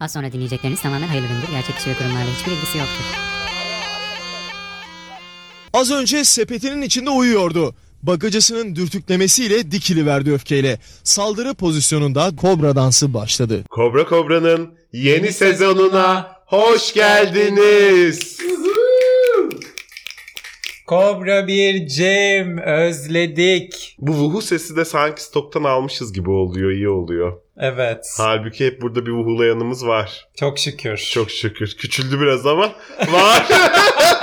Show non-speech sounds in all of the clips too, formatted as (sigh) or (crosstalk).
Az sonra dinleyecekleriniz tamamen hayırlı gündür. Gerçek kişi ve kurumlarla hiçbir ilgisi yoktur. Az önce sepetinin içinde uyuyordu. Bagacısının dürtüklemesiyle dikili verdi öfkeyle. Saldırı pozisyonunda kobra dansı başladı. Kobra Kobra'nın yeni sezonuna hoş geldiniz. Kobra bir Cem özledik. Bu vuhu sesi de sanki stoktan almışız gibi oluyor, iyi oluyor. Evet. Halbuki hep burada bir vuhulayanımız var. Çok şükür. Çok şükür. Küçüldü biraz ama var. (laughs)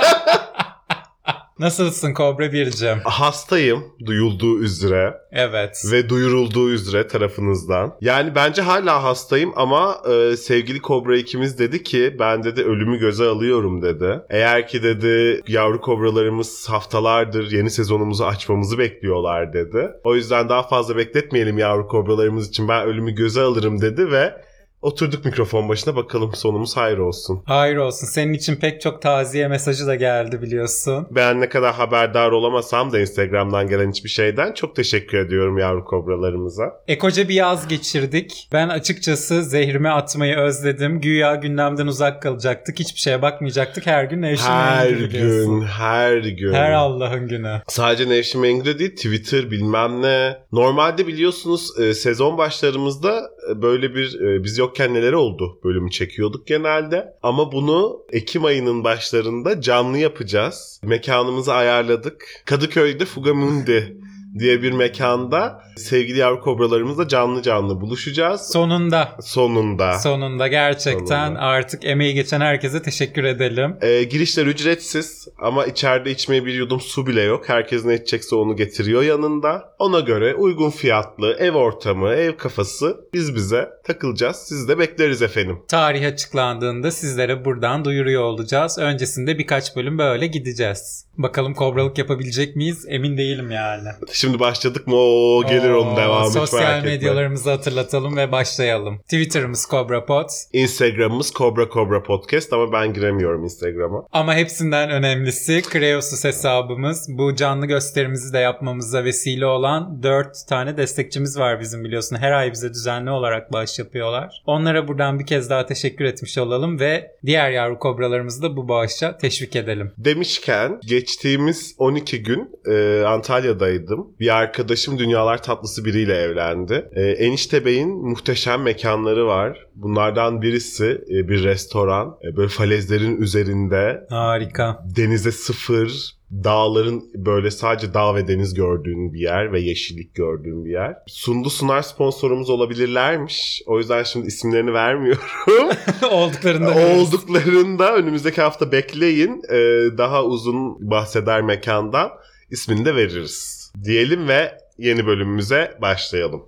Nasılsın Kobra bir Cem? Hastayım duyulduğu üzere Evet. ve duyurulduğu üzere tarafınızdan. Yani bence hala hastayım ama e, sevgili Kobra ikimiz dedi ki ben dedi ölümü göze alıyorum dedi. Eğer ki dedi yavru kobralarımız haftalardır yeni sezonumuzu açmamızı bekliyorlar dedi. O yüzden daha fazla bekletmeyelim yavru kobralarımız için ben ölümü göze alırım dedi ve oturduk mikrofon başına bakalım sonumuz hayır olsun. Hayır olsun. Senin için pek çok taziye mesajı da geldi biliyorsun. Ben ne kadar haberdar olamasam da Instagram'dan gelen hiçbir şeyden çok teşekkür ediyorum yavru kobralarımıza. Ekoca bir yaz geçirdik. Ben açıkçası zehrimi atmayı özledim. Güya gündemden uzak kalacaktık. Hiçbir şeye bakmayacaktık. Her gün Nevşin Her gün, her gün. Her Allah'ın günü. Sadece Nevşin Mengü'de değil Twitter bilmem ne. Normalde biliyorsunuz e, sezon başlarımızda e, böyle bir e, biz yokken neler oldu bölümü çekiyorduk genelde. Ama bunu Ekim ayının başlarında canlı yapacağız. Mekanımızı ayarladık. Kadıköy'de Fugamundi (laughs) diye bir mekanda sevgili yavru kobralarımızla canlı canlı buluşacağız. Sonunda. Sonunda. Sonunda gerçekten Sonunda. artık emeği geçen herkese teşekkür edelim. E, girişler ücretsiz ama içeride içmeye bir yudum su bile yok. Herkes ne içecekse onu getiriyor yanında. Ona göre uygun fiyatlı ev ortamı, ev kafası biz bize takılacağız. Sizi de bekleriz efendim. Tarih açıklandığında sizlere buradan duyuruyor olacağız. Öncesinde birkaç bölüm böyle gideceğiz. Bakalım kobralık yapabilecek miyiz? Emin değilim yani. Şimdi başladık mı o gelir onun Oo, devamı hiç Sosyal medyalarımızı hatırlatalım ve başlayalım. Twitter'ımız CobraPod. Instagram'ımız Cobra Cobra Podcast ama ben giremiyorum Instagram'a. Ama hepsinden önemlisi Kreosus hesabımız. Bu canlı gösterimizi de yapmamıza vesile olan 4 tane destekçimiz var bizim biliyorsun. Her ay bize düzenli olarak bağış yapıyorlar. Onlara buradan bir kez daha teşekkür etmiş olalım ve diğer yavru kobralarımızı da bu bağışa teşvik edelim. Demişken geçtiğimiz 12 gün e, Antalya'daydım. Bir arkadaşım dünyalar tatlısı biriyle evlendi. E, Enişte Bey'in muhteşem mekanları var. Bunlardan birisi e, bir restoran. E, böyle falezlerin üzerinde Harika. denize sıfır dağların böyle sadece dağ ve deniz gördüğün bir yer ve yeşillik gördüğün bir yer. Sundu Sunar sponsorumuz olabilirlermiş. O yüzden şimdi isimlerini vermiyorum. (laughs) Olduklarında. Olduklarında önümüzdeki hafta bekleyin. Ee, daha uzun bahseder mekandan. ismini de veririz. Diyelim ve yeni bölümümüze başlayalım.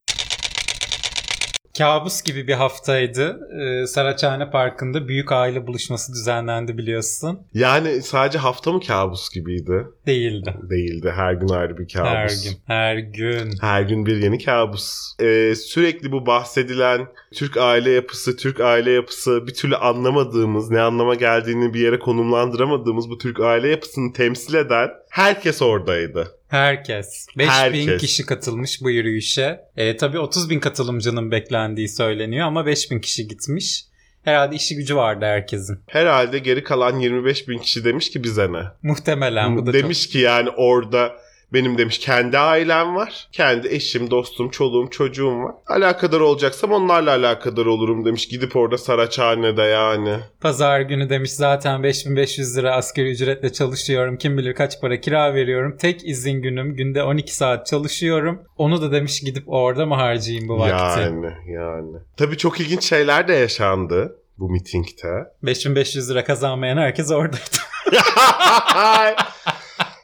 Kabus gibi bir haftaydı. Ee, Saraçhane Parkı'nda büyük aile buluşması düzenlendi biliyorsun. Yani sadece hafta mı kabus gibiydi? Değildi. Değildi. Her gün ayrı bir kabus. Her gün. Her gün. Her gün bir yeni kabus. Ee, sürekli bu bahsedilen Türk aile yapısı, Türk aile yapısı bir türlü anlamadığımız, ne anlama geldiğini bir yere konumlandıramadığımız bu Türk aile yapısını temsil eden herkes oradaydı. Herkes. 5000 Herkes. kişi katılmış bu yürüyüşe. E, tabii 30 bin katılımcının beklendiği söyleniyor ama 5000 kişi gitmiş. Herhalde işi gücü vardı herkesin. Herhalde geri kalan 25 bin kişi demiş ki bize ne? Muhtemelen bu da demiş ki yani orada benim demiş kendi ailem var. Kendi eşim, dostum, çoluğum, çocuğum var. Alakadar olacaksam onlarla alakadar olurum demiş. Gidip orada Saraçhane'de yani. pazar günü demiş zaten 5500 lira asgari ücretle çalışıyorum. Kim bilir kaç para kira veriyorum. Tek izin günüm günde 12 saat çalışıyorum. Onu da demiş gidip orada mı harcayayım bu vakti? Yani yani. Tabii çok ilginç şeyler de yaşandı bu mitingde. 5500 lira kazanmayan herkes oradaydı. (laughs) (laughs) (laughs)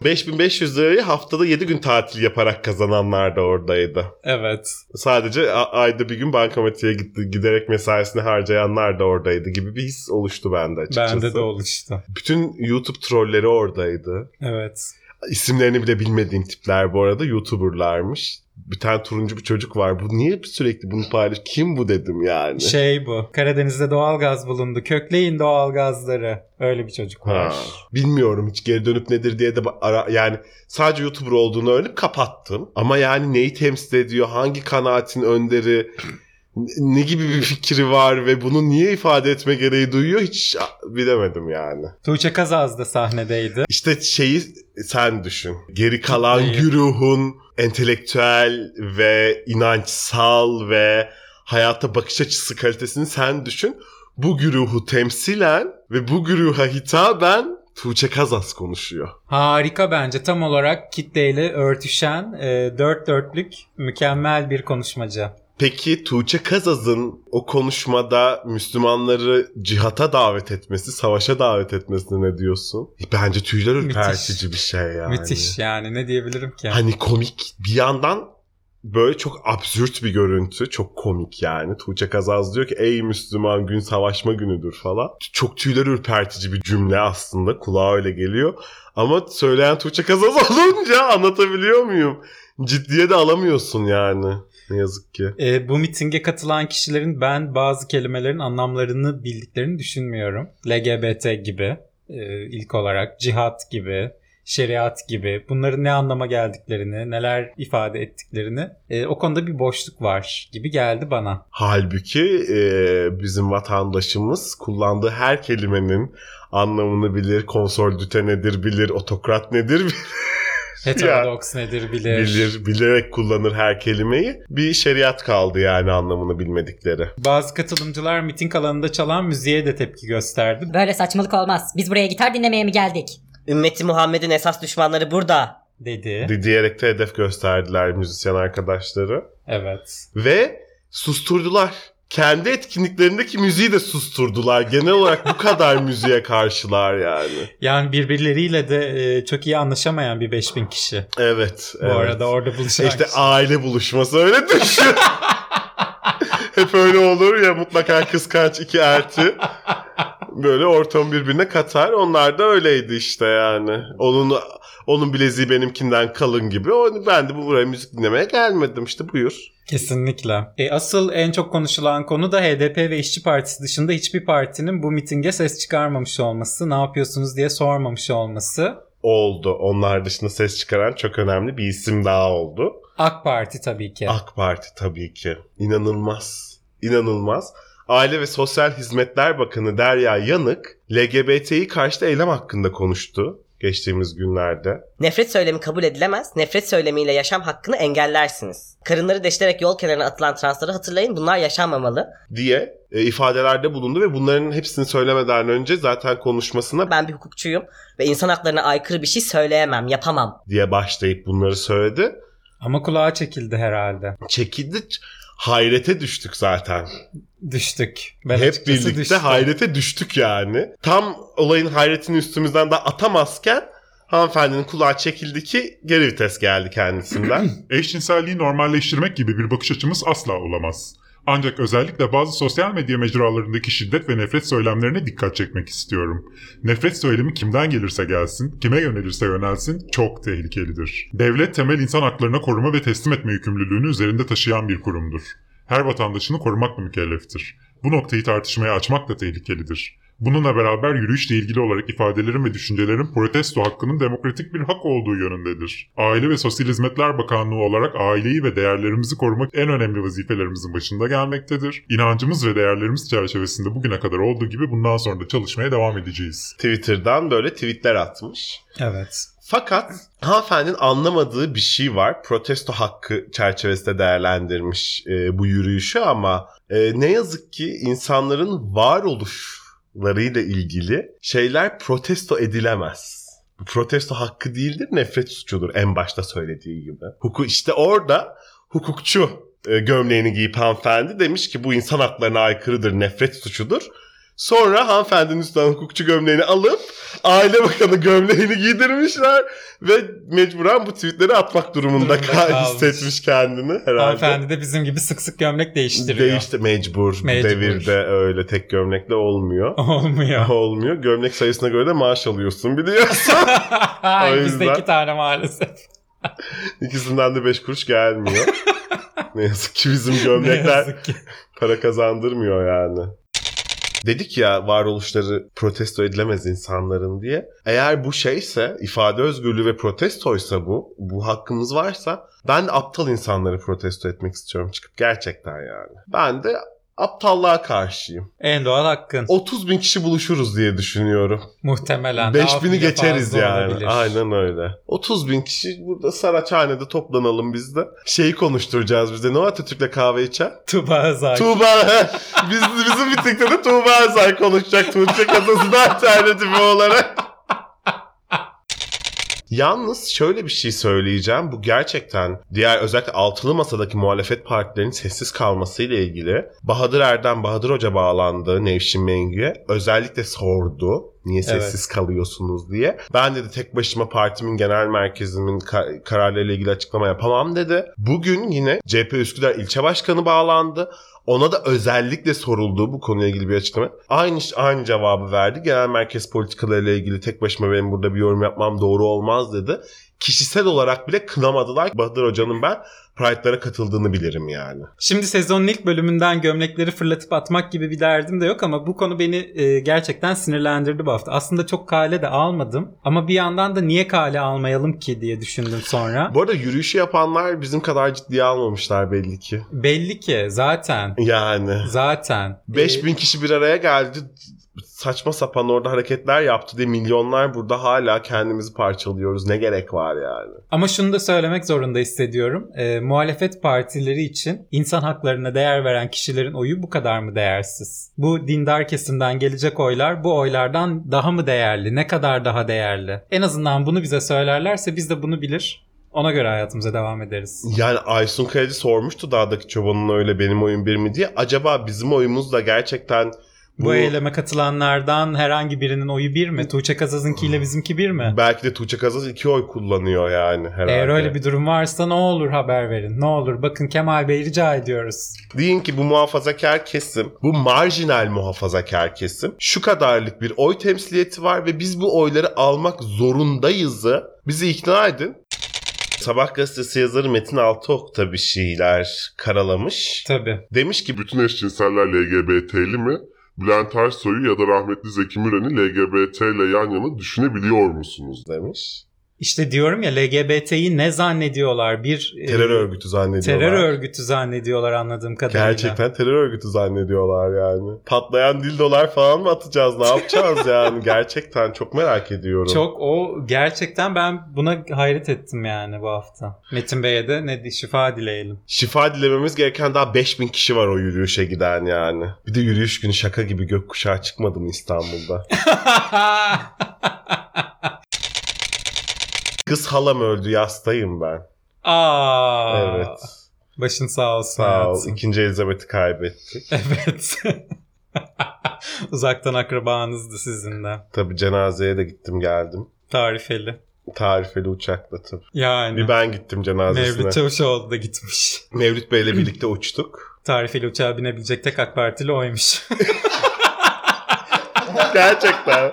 5500 lirayı haftada 7 gün tatil yaparak kazananlar da oradaydı. evet. Sadece ayda bir gün bankamatiğe gitti, giderek mesaisini harcayanlar da oradaydı gibi bir his oluştu bende açıkçası. Bende de oluştu. Bütün YouTube trolleri oradaydı. Evet. İsimlerini bile bilmediğim tipler bu arada YouTuber'larmış. Bir tane turuncu bir çocuk var. Bu niye sürekli bunu paylaş? Kim bu dedim yani. Şey bu. Karadeniz'de doğalgaz bulundu. Kökleyin doğalgazları. Öyle bir çocuk var. Ha, bilmiyorum hiç geri dönüp nedir diye de ara, yani sadece YouTuber olduğunu öğrenip kapattım. Ama yani neyi temsil ediyor? Hangi kanaatin önderi? Ne gibi bir fikri var ve bunu niye ifade etme gereği duyuyor hiç bilemedim yani. Tuğçe Kazaz da sahnedeydi. İşte şeyi sen düşün. Geri kalan güruhun entelektüel ve inançsal ve hayata bakış açısı kalitesini sen düşün. Bu güruhu temsilen ve bu güruha hitaben Tuğçe Kazas konuşuyor. Harika bence tam olarak kitleyle örtüşen e, dört dörtlük mükemmel bir konuşmacı. Peki Tuğçe Kazaz'ın o konuşmada Müslümanları cihata davet etmesi, savaşa davet etmesine ne diyorsun? Bence tüyler ürpertici bir şey yani. Müthiş yani ne diyebilirim ki? Hani komik bir yandan böyle çok absürt bir görüntü. Çok komik yani. Tuğçe Kazaz diyor ki ey Müslüman gün savaşma günüdür falan. Çok tüyler ürpertici bir cümle aslında. Kulağa öyle geliyor. Ama söyleyen Tuğçe Kazaz (laughs) olunca anlatabiliyor muyum? Ciddiye de alamıyorsun yani. Ne yazık ki. E, bu mitinge katılan kişilerin ben bazı kelimelerin anlamlarını bildiklerini düşünmüyorum. LGBT gibi e, ilk olarak, cihat gibi, şeriat gibi bunların ne anlama geldiklerini, neler ifade ettiklerini e, o konuda bir boşluk var gibi geldi bana. Halbuki e, bizim vatandaşımız kullandığı her kelimenin anlamını bilir. Konsol nedir bilir. Otokrat nedir bilir. (laughs) Heterodoks nedir bilir. bilir, bilerek kullanır her kelimeyi. Bir şeriat kaldı yani anlamını bilmedikleri. Bazı katılımcılar miting alanında çalan müziğe de tepki gösterdi. Böyle saçmalık olmaz. Biz buraya gitar dinlemeye mi geldik? Ümmeti Muhammed'in esas düşmanları burada. Dedi. Di- Diyerek de hedef gösterdiler müzisyen arkadaşları. Evet. Ve susturdular. Kendi etkinliklerindeki müziği de susturdular. Genel olarak bu kadar (laughs) müziğe karşılar yani. Yani birbirleriyle de e, çok iyi anlaşamayan bir 5000 kişi. Evet. Bu evet. arada orada buluşan İşte kişi. aile buluşması öyle düşün. (laughs) Hep öyle olur ya mutlaka kıskanç iki erti. Böyle ortamı birbirine katar. Onlar da öyleydi işte yani. Onun onun bileziği benimkinden kalın gibi. Ben de bu buraya müzik dinlemeye gelmedim işte buyur. Kesinlikle. E, asıl en çok konuşulan konu da HDP ve İşçi Partisi dışında hiçbir partinin bu mitinge ses çıkarmamış olması, ne yapıyorsunuz diye sormamış olması. Oldu. Onlar dışında ses çıkaran çok önemli bir isim daha oldu. AK Parti tabii ki. AK Parti tabii ki. İnanılmaz. İnanılmaz. Aile ve Sosyal Hizmetler Bakanı Derya Yanık LGBT'yi karşıtı eylem hakkında konuştu geçtiğimiz günlerde. Nefret söylemi kabul edilemez. Nefret söylemiyle yaşam hakkını engellersiniz. Karınları deşilerek yol kenarına atılan transları hatırlayın. Bunlar yaşanmamalı. diye e, ifadelerde bulundu ve bunların hepsini söylemeden önce zaten konuşmasına Ben bir hukukçuyum ve insan haklarına aykırı bir şey söyleyemem, yapamam. diye başlayıp bunları söyledi. Ama kulağa çekildi herhalde. Çekildi hayrete düştük zaten. Düştük. Ben Hep birlikte düştüm. hayrete düştük yani. Tam olayın hayretini üstümüzden de atamazken hanımefendinin kulağı çekildi ki geri vites geldi kendisinden. (clears throat) Eşcinselliği normalleştirmek gibi bir bakış açımız asla olamaz. Ancak özellikle bazı sosyal medya mecralarındaki şiddet ve nefret söylemlerine dikkat çekmek istiyorum. Nefret söylemi kimden gelirse gelsin, kime yönelirse yönelsin çok tehlikelidir. Devlet temel insan haklarına koruma ve teslim etme yükümlülüğünü üzerinde taşıyan bir kurumdur. Her vatandaşını korumakla mükelleftir. Bu noktayı tartışmaya açmak da tehlikelidir. Bununla beraber yürüyüşle ilgili olarak ifadelerin ve düşüncelerin protesto hakkının demokratik bir hak olduğu yönündedir. Aile ve Sosyal Hizmetler Bakanlığı olarak aileyi ve değerlerimizi korumak en önemli vazifelerimizin başında gelmektedir. İnancımız ve değerlerimiz çerçevesinde bugüne kadar olduğu gibi bundan sonra da çalışmaya devam edeceğiz. Twitter'dan böyle tweetler atmış. Evet. Fakat hanımefendinin anlamadığı bir şey var. Protesto hakkı çerçevesinde değerlendirmiş e, bu yürüyüşü ama e, ne yazık ki insanların varoluşlarıyla ilgili şeyler protesto edilemez. Bu protesto hakkı değildir, nefret suçudur en başta söylediği gibi. Hukuk işte orada hukukçu e, gömleğini giyip hanımefendi demiş ki bu insan haklarına aykırıdır, nefret suçudur. Sonra hanımefendinin üstünden hukukçu gömleğini alıp aile bakanı gömleğini giydirmişler ve mecburen bu tweetleri atmak durumunda kalmış. hissetmiş kendini herhalde. Hanımefendi de bizim gibi sık sık gömlek değiştiriyor. Değişti mecbur. Bu Mecbur. devirde öyle tek gömlekle olmuyor. (laughs) Olmuyor. Olmuyor. Gömlek sayısına göre de maaş alıyorsun biliyorsun. (laughs) Bizde iki tane maalesef. İkisinden de 5 kuruş gelmiyor. (laughs) ne yazık ki bizim gömlekler ki. para kazandırmıyor yani. Dedik ya varoluşları protesto edilemez insanların diye. Eğer bu şeyse ifade özgürlüğü ve protestoysa bu, bu hakkımız varsa ben aptal insanları protesto etmek istiyorum çıkıp gerçekten yani. Ben de aptallığa karşıyım. En doğal hakkın. 30 bin kişi buluşuruz diye düşünüyorum. Muhtemelen. daha 5000'i bile geçeriz yani. olabilir. Aynen öyle. 30 bin kişi burada Saraçhane'de toplanalım biz de. Şeyi konuşturacağız bize. Ne Atatürk'le kahve içer? Tuba Özay. Tuğba. (laughs) biz, bizim bittikte de Tuğba Özay konuşacak. Tuğçe kasasına alternatifi olarak. Yalnız şöyle bir şey söyleyeceğim. Bu gerçekten diğer özellikle altılı masadaki muhalefet partilerinin sessiz kalmasıyla ilgili Bahadır Erdem, Bahadır Hoca bağlandı Nevşin Mengü'ye. Özellikle sordu. Niye Evet. sessiz kalıyorsunuz diye. Ben dedi tek başıma partimin genel merkezimin ka- kararlarıyla ilgili açıklama yapamam dedi. Bugün yine CHP Üsküdar ilçe başkanı bağlandı. Ona da özellikle sorulduğu bu konuyla ilgili bir açıklama. Aynı aynı cevabı verdi. Genel merkez politikalarıyla ilgili tek başıma benim burada bir yorum yapmam doğru olmaz dedi. Kişisel olarak bile kınamadılar. Bahadır Hoca'nın ben Pride'lara katıldığını bilirim yani. Şimdi sezonun ilk bölümünden gömlekleri fırlatıp atmak gibi bir derdim de yok ama bu konu beni e, gerçekten sinirlendirdi bu hafta. Aslında çok kale de almadım ama bir yandan da niye kale almayalım ki diye düşündüm sonra. Bu arada yürüyüşü yapanlar bizim kadar ciddiye almamışlar belli ki. Belli ki zaten Yani. zaten. 5000 kişi bir araya geldi. Saçma sapan orada hareketler yaptı diye milyonlar burada hala kendimizi parçalıyoruz. Ne gerek var yani? Ama şunu da söylemek zorunda hissediyorum. E, muhalefet partileri için insan haklarına değer veren kişilerin oyu bu kadar mı değersiz? Bu dindar kesimden gelecek oylar bu oylardan daha mı değerli? Ne kadar daha değerli? En azından bunu bize söylerlerse biz de bunu bilir. Ona göre hayatımıza devam ederiz. Yani Aysun Kayacı sormuştu dağdaki çobanın öyle benim oyun bir mi diye. Acaba bizim oyumuz da gerçekten Bu, eyleme katılanlardan herhangi birinin oyu bir mi? Tuğçe Kazaz'ınkiyle bizimki bir mi? Belki de Tuğçe Kazaz iki oy kullanıyor yani herhalde. Eğer öyle bir durum varsa ne olur haber verin. Ne olur bakın Kemal Bey rica ediyoruz. Deyin ki bu muhafazakar kesim, bu marjinal muhafazakar kesim şu kadarlık bir oy temsiliyeti var ve biz bu oyları almak zorundayızı bizi ikna edin. Sabah gazetesi yazarı Metin Altıok da bir şeyler karalamış. Tabii. Demiş ki Bütün eşcinseller LGBT'li mi? Bülent Ersoy'u ya da rahmetli Zeki Müren'i LGBT ile yan yana düşünebiliyor musunuz? demiş. İşte diyorum ya LGBT'yi ne zannediyorlar? Bir e, Terör örgütü zannediyorlar. terör örgütü zannediyorlar anladığım kadarıyla. Gerçekten terör örgütü zannediyorlar yani. Patlayan dildolar falan mı atacağız? Ne yapacağız (laughs) yani? Gerçekten çok merak ediyorum. Çok o gerçekten ben buna hayret ettim yani bu hafta. Metin Bey'e de ne şifa dileyelim. Şifa dilememiz gereken daha 5000 kişi var o yürüyüşe giden yani. Bir de yürüyüş günü şaka gibi gökkuşağı çıkmadı mı İstanbul'da? (laughs) Kız halam öldü yastayım ben. Aa, Evet. Başın sağ olsun. Sağ ol. hayatım. İkinci Elizabeth'i kaybettik. Evet. (laughs) Uzaktan akrabanızdı sizin de. Tabii cenazeye de gittim geldim. Tarifeli. Tarifeli uçakla tabii. Yani. Bir ben gittim cenazesine. Mevlüt Çavuşoğlu da gitmiş. (laughs) Mevlüt Bey'le birlikte uçtuk. Tarifeli uçağa binebilecek tek AK Partili oymuş. (laughs) Gerçekten.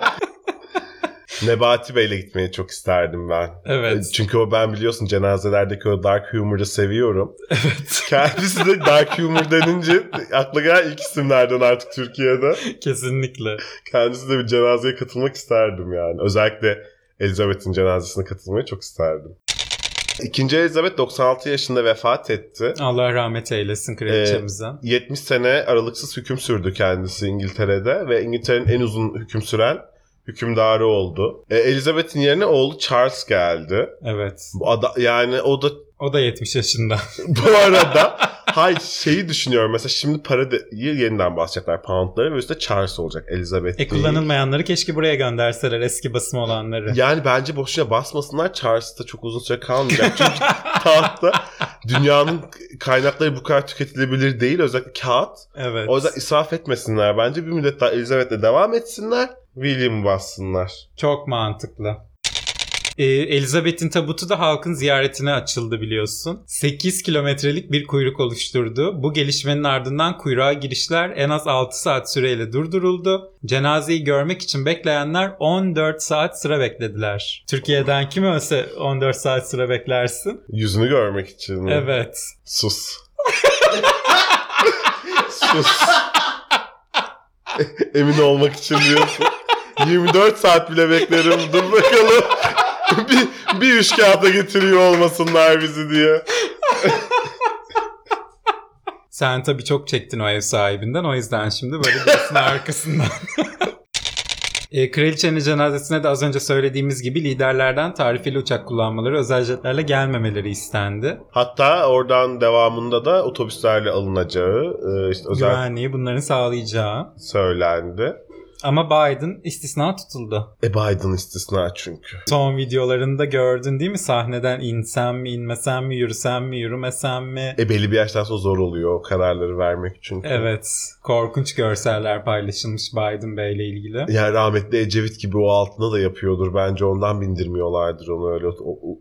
Nebati Bey'le gitmeyi çok isterdim ben. Evet. Çünkü o ben biliyorsun cenazelerdeki o dark humor'ı seviyorum. evet. (laughs) Kendisi de dark humor denince akla gelen ilk isimlerden artık Türkiye'de. Kesinlikle. Kendisi de bir cenazeye katılmak isterdim yani. Özellikle Elizabeth'in cenazesine katılmayı çok isterdim. İkinci Elizabeth 96 yaşında vefat etti. Allah rahmet eylesin kraliçemize. 70 sene aralıksız hüküm sürdü kendisi İngiltere'de ve İngiltere'nin en uzun hüküm süren hükümdarı oldu. E, Elizabeth'in yerine oğlu Charles geldi. Evet. Bu ada, yani o da O da 70 yaşında. (laughs) bu arada (laughs) hay şeyi düşünüyorum mesela şimdi parayı yeniden basacaklar poundları ve üstte Charles olacak Elizabeth E kullanılmayanları keşke buraya gönderseler eski basım olanları. Yani bence boşuna basmasınlar. Charles da çok uzun süre kalmayacak. Çünkü (laughs) tahtta dünyanın kaynakları bu kadar tüketilebilir değil. Özellikle kağıt. Evet. O yüzden israf etmesinler. Bence bir müddet daha Elizabeth'le devam etsinler. William bassınlar. Çok mantıklı. Ee, Elizabeth'in tabutu da halkın ziyaretine açıldı biliyorsun. 8 kilometrelik bir kuyruk oluşturdu. Bu gelişmenin ardından kuyruğa girişler en az 6 saat süreyle durduruldu. Cenazeyi görmek için bekleyenler 14 saat sıra beklediler. Türkiye'den kim ölse 14 saat sıra beklersin. Yüzünü görmek için. mi? Evet. Sus. (laughs) Sus. Emin olmak için diyorsun. 24 saat bile beklerim. Dur bakalım. (laughs) bir, bir üç kağıda getiriyor olmasınlar bizi diye. (laughs) Sen tabii çok çektin o ev sahibinden. O yüzden şimdi böyle birisinin (laughs) arkasından. E, Kraliçenin cenazesine de az önce söylediğimiz gibi liderlerden tarifeli uçak kullanmaları, özel jetlerle gelmemeleri istendi. Hatta oradan devamında da otobüslerle alınacağı e, işte özel Güvenliği bunların sağlayacağı. söylendi. Ama Biden istisna tutuldu. E Biden istisna çünkü. Son videolarında gördün değil mi? Sahneden insem mi, inmesem mi, yürüsem mi, yürümesem mi? E belli bir yaştan sonra zor oluyor o kararları vermek çünkü. Evet. Korkunç görseller paylaşılmış Biden Bey'le ilgili. Yani rahmetli Ecevit gibi o altına da yapıyordur. Bence ondan bindirmiyorlardır onu öyle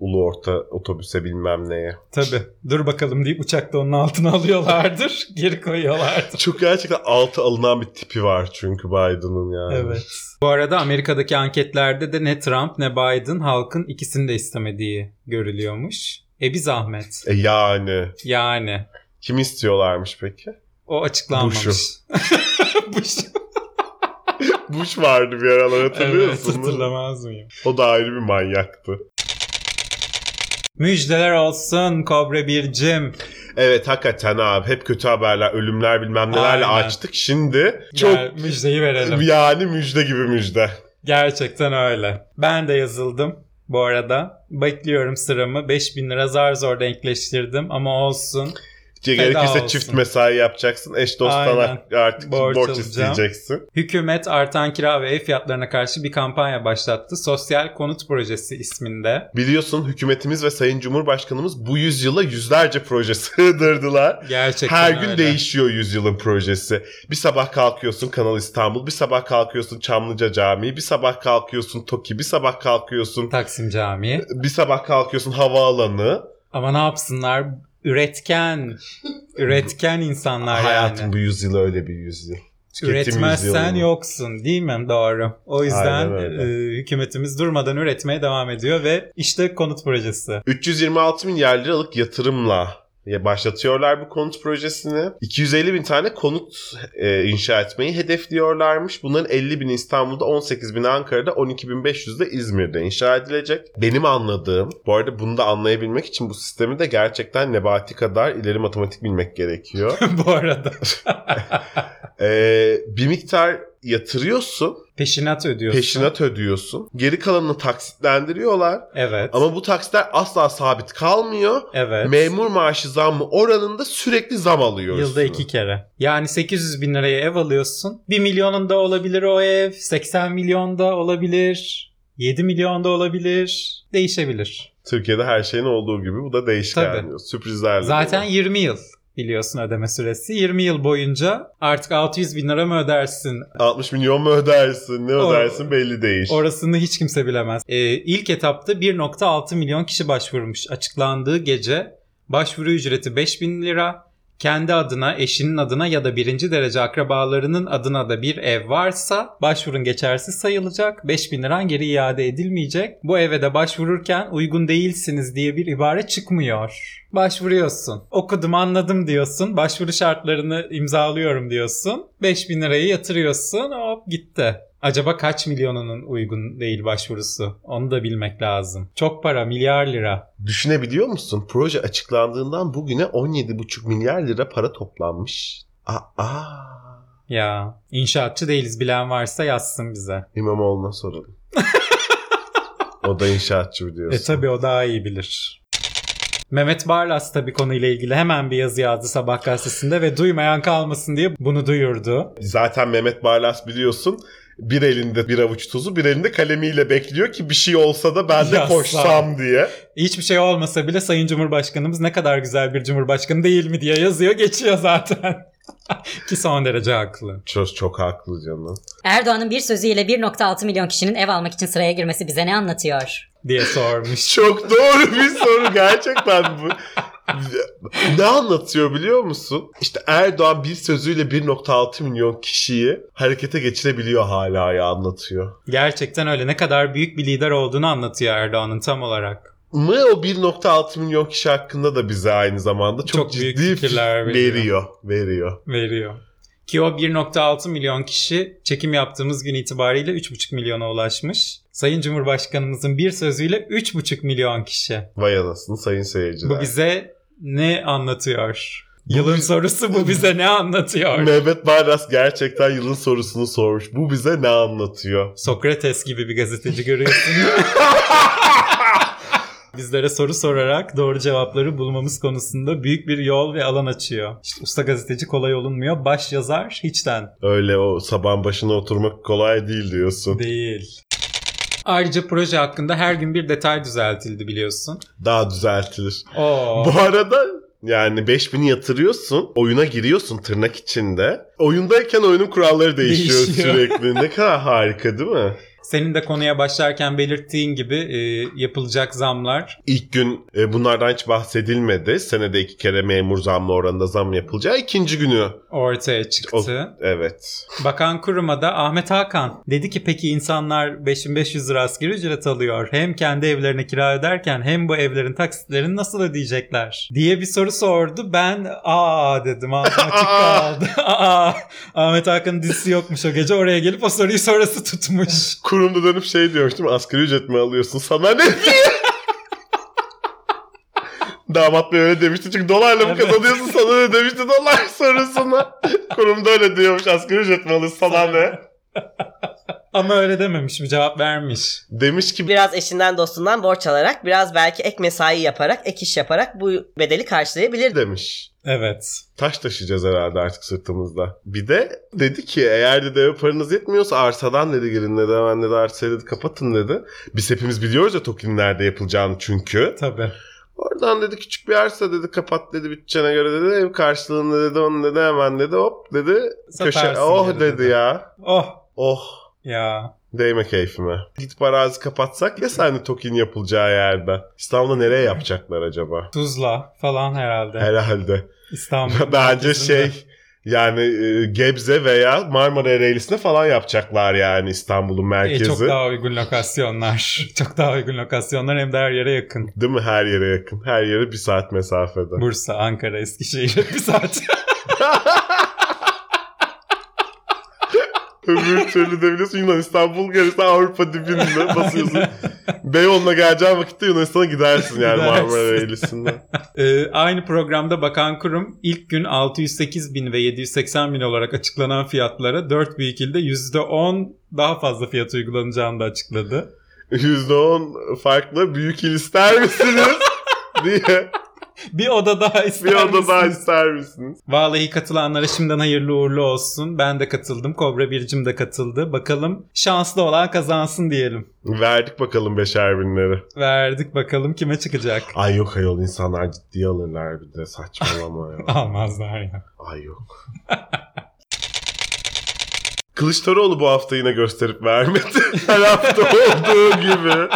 ulu orta otobüse bilmem neye. Tabii. Dur bakalım deyip uçakta onun altına alıyorlardır. (laughs) Geri koyuyorlardır. Çok gerçekten altı alınan bir tipi var çünkü Biden'ın yani. Evet. Bu arada Amerika'daki anketlerde de ne Trump ne Biden halkın ikisini de istemediği görülüyormuş. E bir zahmet. E yani. Yani. Kim istiyorlarmış peki? O açıklanmamış. Bush'u. (laughs) Bush. (laughs) Bush vardı bir aralar hatırlıyor evet musun? hatırlamaz mıyım? O da ayrı bir manyaktı. Müjdeler olsun Kobra Bircim. Evet hakikaten abi hep kötü haberler, ölümler bilmem nelerle Aynen. açtık. Şimdi çok Gel, müjdeyi verelim. yani müjde gibi müjde. Gerçekten öyle. Ben de yazıldım bu arada. Bekliyorum sıramı. 5000 lira zar zor denkleştirdim ama olsun. Gerekirse çift mesai yapacaksın. Eş dosttan artık Borç borç, isteyeceksin. Hükümet artan kira ve ev fiyatlarına karşı bir kampanya başlattı. Sosyal Konut Projesi isminde. Biliyorsun hükümetimiz ve Sayın Cumhurbaşkanımız bu yüzyıla yüzlerce proje (laughs) sığdırdılar. Gerçekten Her gün öyle. değişiyor yüzyılın projesi. Bir sabah kalkıyorsun Kanal İstanbul, bir sabah kalkıyorsun Çamlıca Camii, bir sabah kalkıyorsun TOKİ, bir sabah kalkıyorsun Taksim Camii. bir sabah kalkıyorsun havaalanı. Ama ne yapsınlar? Üretken. (laughs) Üretken insanlar Hayatım yani. bu yüzyıl öyle bir yüzyıl. Tüketim Üretmezsen yüzyılı. yoksun değil mi? Doğru. O yüzden e, hükümetimiz durmadan üretmeye devam ediyor ve işte konut projesi. 326 milyar liralık yatırımla ya başlatıyorlar bu konut projesini. 250 bin tane konut e, inşa etmeyi hedefliyorlarmış. Bunların 50 bin İstanbul'da, 18 bin Ankara'da, 12 bin 500 de İzmir'de inşa edilecek. Benim anladığım, bu arada bunu da anlayabilmek için bu sistemi de gerçekten Nebati kadar ileri matematik bilmek gerekiyor. (laughs) bu arada. (laughs) E, bir miktar yatırıyorsun, Peşinat ödüyorsun. peşinat ödüyorsun. Geri kalanını taksitlendiriyorlar. Evet. Ama bu taksitler asla sabit kalmıyor. evet. Memur maaşı zammı oranında sürekli zam alıyor. Yılda iki kere. Yani 800 bin liraya ev alıyorsun. 1 milyonunda olabilir o ev. 80 milyonda olabilir. 7 milyonda olabilir. Değişebilir. Türkiye'de her şeyin olduğu gibi bu da değişken. Tabii. Sürprizlerle. Zaten dolu. 20 yıl biliyorsun ödeme süresi. 20 yıl boyunca artık 600 bin lira mı ödersin? 60 milyon mu ödersin ne ödersin belli değil. Orasını hiç kimse bilemez. Ee, ilk etapta 1.6 milyon kişi başvurmuş. Açıklandığı gece başvuru ücreti 5000 lira. Kendi adına, eşinin adına ya da birinci derece akrabalarının adına da bir ev varsa başvurun geçersiz sayılacak. 5000 liran geri iade edilmeyecek. Bu eve de başvururken uygun değilsiniz diye bir ibare çıkmıyor. Başvuruyorsun. Okudum anladım diyorsun. Başvuru şartlarını imzalıyorum diyorsun. 5000 lirayı yatırıyorsun. Hop gitti. Acaba kaç milyonunun uygun değil başvurusu? Onu da bilmek lazım. Çok para, milyar lira. Düşünebiliyor musun? Proje açıklandığından bugüne 17,5 milyar lira para toplanmış. Aa. Ya inşaatçı değiliz bilen varsa yazsın bize. İmamoğlu'na soralım. (laughs) o da inşaatçı E biliyorsun. tabi o daha iyi bilir. Mehmet Barlas tabii konuyla ilgili hemen bir yazı yazdı Sabah gazetesinde ve duymayan kalmasın diye bunu duyurdu. Zaten Mehmet Barlas biliyorsun bir elinde bir avuç tuzu bir elinde kalemiyle bekliyor ki bir şey olsa da ben de Yazsam. koşsam diye. Hiçbir şey olmasa bile Sayın Cumhurbaşkanımız ne kadar güzel bir cumhurbaşkanı değil mi diye yazıyor geçiyor zaten. (laughs) Ki son derece haklı. Çok, çok haklı canım. Erdoğan'ın bir sözüyle 1.6 milyon kişinin ev almak için sıraya girmesi bize ne anlatıyor? Diye sormuş. Çok doğru bir soru gerçekten bu. (laughs) ne anlatıyor biliyor musun? İşte Erdoğan bir sözüyle 1.6 milyon kişiyi harekete geçirebiliyor hala ya anlatıyor. Gerçekten öyle ne kadar büyük bir lider olduğunu anlatıyor Erdoğan'ın tam olarak. Mı o 1.6 milyon kişi hakkında da bize aynı zamanda çok, Çok büyük ciddi fikirler fikir veriyor. veriyor. Veriyor. Veriyor. Ki o 1.6 milyon kişi çekim yaptığımız gün itibariyle 3.5 milyona ulaşmış. Sayın Cumhurbaşkanımızın bir sözüyle 3.5 milyon kişi. Vay anasını sayın seyirciler. Bu bize ne anlatıyor? Yılın sorusu bu bize ne anlatıyor? Mehmet Barlas gerçekten yılın sorusunu sormuş. Bu bize ne anlatıyor? Sokrates gibi bir gazeteci görüyorsun. (laughs) Bizlere soru sorarak doğru cevapları bulmamız konusunda büyük bir yol ve alan açıyor. İşte usta gazeteci kolay olunmuyor. Baş yazar hiçten Öyle o sabahın başına oturmak kolay değil diyorsun. değil. Ayrıca proje hakkında her gün bir detay düzeltildi biliyorsun. Daha düzeltilir. Oo. Bu arada yani 5000'i yatırıyorsun, oyuna giriyorsun tırnak içinde. Oyundayken oyunun kuralları değişiyor, Değişiyor. sürekli. Ne kadar harika değil mi? (laughs) Senin de konuya başlarken belirttiğin gibi e, yapılacak zamlar İlk gün e, bunlardan hiç bahsedilmedi. Senede iki kere memur zamlı oranında zam yapılacağı ikinci günü. ortaya O- çıktı. evet. Bakan Kurum'a da Ahmet Hakan dedi ki peki insanlar 5500 lira asgari ücret alıyor. Hem kendi evlerine kira öderken hem bu evlerin taksitlerini nasıl ödeyecekler? diye bir soru sordu. Ben aa dedim ağzım (laughs) açık kaldı. (laughs) aa Ahmet Hakan'ın dizisi yokmuş o gece oraya gelip o soruyu sonrası tutmuş. (laughs) Kurumda dönüp şey diyormuş değil mi? Asgari ücret mi alıyorsun? Sana ne diye. (laughs) Damat Bey öyle demişti çünkü dolarla mı Evet. kazanıyorsun sana ne demişti dolar sorusuna. (laughs) Kurumda öyle diyormuş asgari ücret mi alıyorsun sana ne? (laughs) Ama öyle dememiş mi cevap vermiş. Demiş ki Biraz eşinden dostundan borç alarak, biraz belki ek mesai yaparak, ek iş yaparak bu bedeli karşılayabilir. demiş. Evet. Taş taşıyacağız herhalde artık sırtımızda. Bir de dedi ki eğer dedi eve paranız yetmiyorsa arsadan dedi girin dedi hemen dedi arsayı dedi kapatın dedi. Biz hepimiz biliyoruz ya TOKİ'nin nerede yapılacağını çünkü. Tabii. Oradan dedi küçük bir arsa dedi kapat dedi bütçene göre dedi ev karşılığında dedi onu dedi hemen dedi hop dedi köşe Satarsın oh dedi, dedi, dedi. ya Oh oh ya. Değme keyfime. Gidip arazi kapatsak ya sen TOKİ'nin yapılacağı yerde. İstanbul'da nereye yapacaklar acaba? Tuzla falan herhalde. Herhalde. İstanbul. Bence (laughs) şey yani e, Gebze veya Marmara Ereğlisi'ne falan yapacaklar yani İstanbul'un E, merkezi. çok daha uygun lokasyonlar. (laughs) çok daha uygun lokasyonlar hem de her yere yakın. Değil mi? Her yere yakın. Her yere bir saat mesafede. Bursa, Ankara, Eskişehir (laughs) bir saat. Öbür türlü de biliyorsun Yunanistan, Bulgaristan, Avrupa dibinde basıyorsun. (laughs) Beyoğlu'na geleceğin vakitte Yunanistan'a gidersin yani Gidersin. Marmara Ereğlisi'nde. Ee, aynı programda Bakan Kurum ilk gün 608 bin ve 780 bin olarak açıklanan fiyatlara 4 büyük ilde %10 daha fazla fiyat uygulanacağını da açıkladı. %10 farklı büyük il ister misiniz? (laughs) diye (laughs) Bir oda daha ister bir oda daha misiniz? ister misiniz? Vallahi katılanlara şimdiden hayırlı uğurlu olsun. Ben de katıldım. Kobra Bircim de katıldı. Bakalım şanslı olan kazansın diyelim. Verdik bakalım beşer binleri. Verdik bakalım kime çıkacak. Ay yok ayol insanlar ciddiye alırlar bir de saçmalama ya. (laughs) Almazlar ya. Ay yok. (laughs) Kılıçdaroğlu bu hafta yine gösterip vermedi. Her hafta olduğu gibi.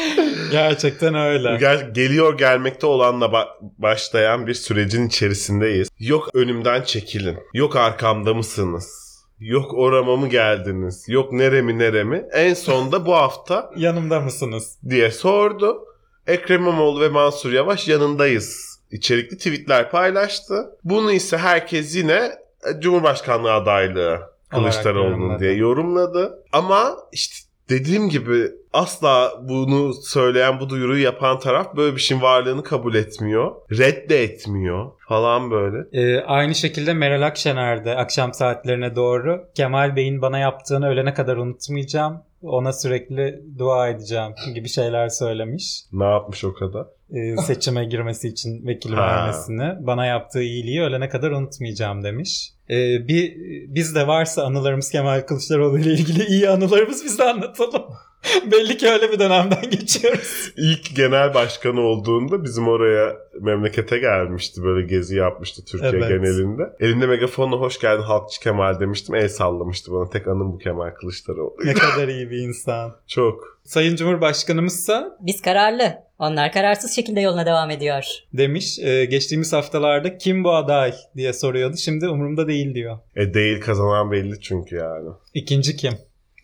(laughs) Gerçekten öyle. Gel- geliyor gelmekte olanla ba- başlayan bir sürecin içerisindeyiz. Yok önümden çekilin. Yok arkamda mısınız? Yok orama mı geldiniz? Yok neremi neremi? En sonda bu hafta (laughs) Yanımda mısınız? diye sordu. Ekrem İmamoğlu ve Mansur Yavaş yanındayız. İçerikli tweetler paylaştı. Bunu ise herkes yine e, Cumhurbaşkanlığı adaylığı Kılıçdaroğlu'nun diye yorumladı. Ama işte dediğim gibi asla bunu söyleyen bu duyuruyu yapan taraf böyle bir şeyin varlığını kabul etmiyor. Redde etmiyor falan böyle. Ee, aynı şekilde Meral Akşener de akşam saatlerine doğru Kemal Bey'in bana yaptığını ölene kadar unutmayacağım. Ona sürekli dua edeceğim gibi şeyler söylemiş. Ne yapmış o kadar? Ee, seçime girmesi için vekil Ha. vermesini. Bana yaptığı iyiliği ölene kadar unutmayacağım demiş. Ee, bir biz de varsa anılarımız Kemal Kılıçdaroğlu ile ilgili iyi anılarımız biz de anlatalım. (laughs) Belli ki öyle bir dönemden geçiyoruz. İlk genel başkanı olduğunda bizim oraya memlekete gelmişti. Böyle gezi yapmıştı Türkiye Evet. genelinde. Elinde megafonla hoş geldin halkçı Kemal demiştim. El sallamıştı bana. Tek anım bu Kemal Kılıçdaroğlu. ne kadar iyi bir insan. (laughs) Çok. Sayın Cumhurbaşkanımızsa Biz kararlı. Onlar kararsız şekilde yoluna devam ediyor. demiş e, geçtiğimiz haftalarda kim bu aday diye soruyordu. Şimdi umurumda değil diyor. E değil kazanan belli çünkü yani. İkinci kim?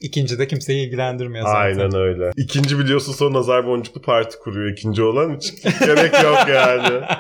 İkinci de kimseyi ilgilendirmiyor zaten. Aynen öyle. İkinci biliyorsun sonra nazar boncuklu parti kuruyor. ikinci olan hiç gerek yok yani. (laughs)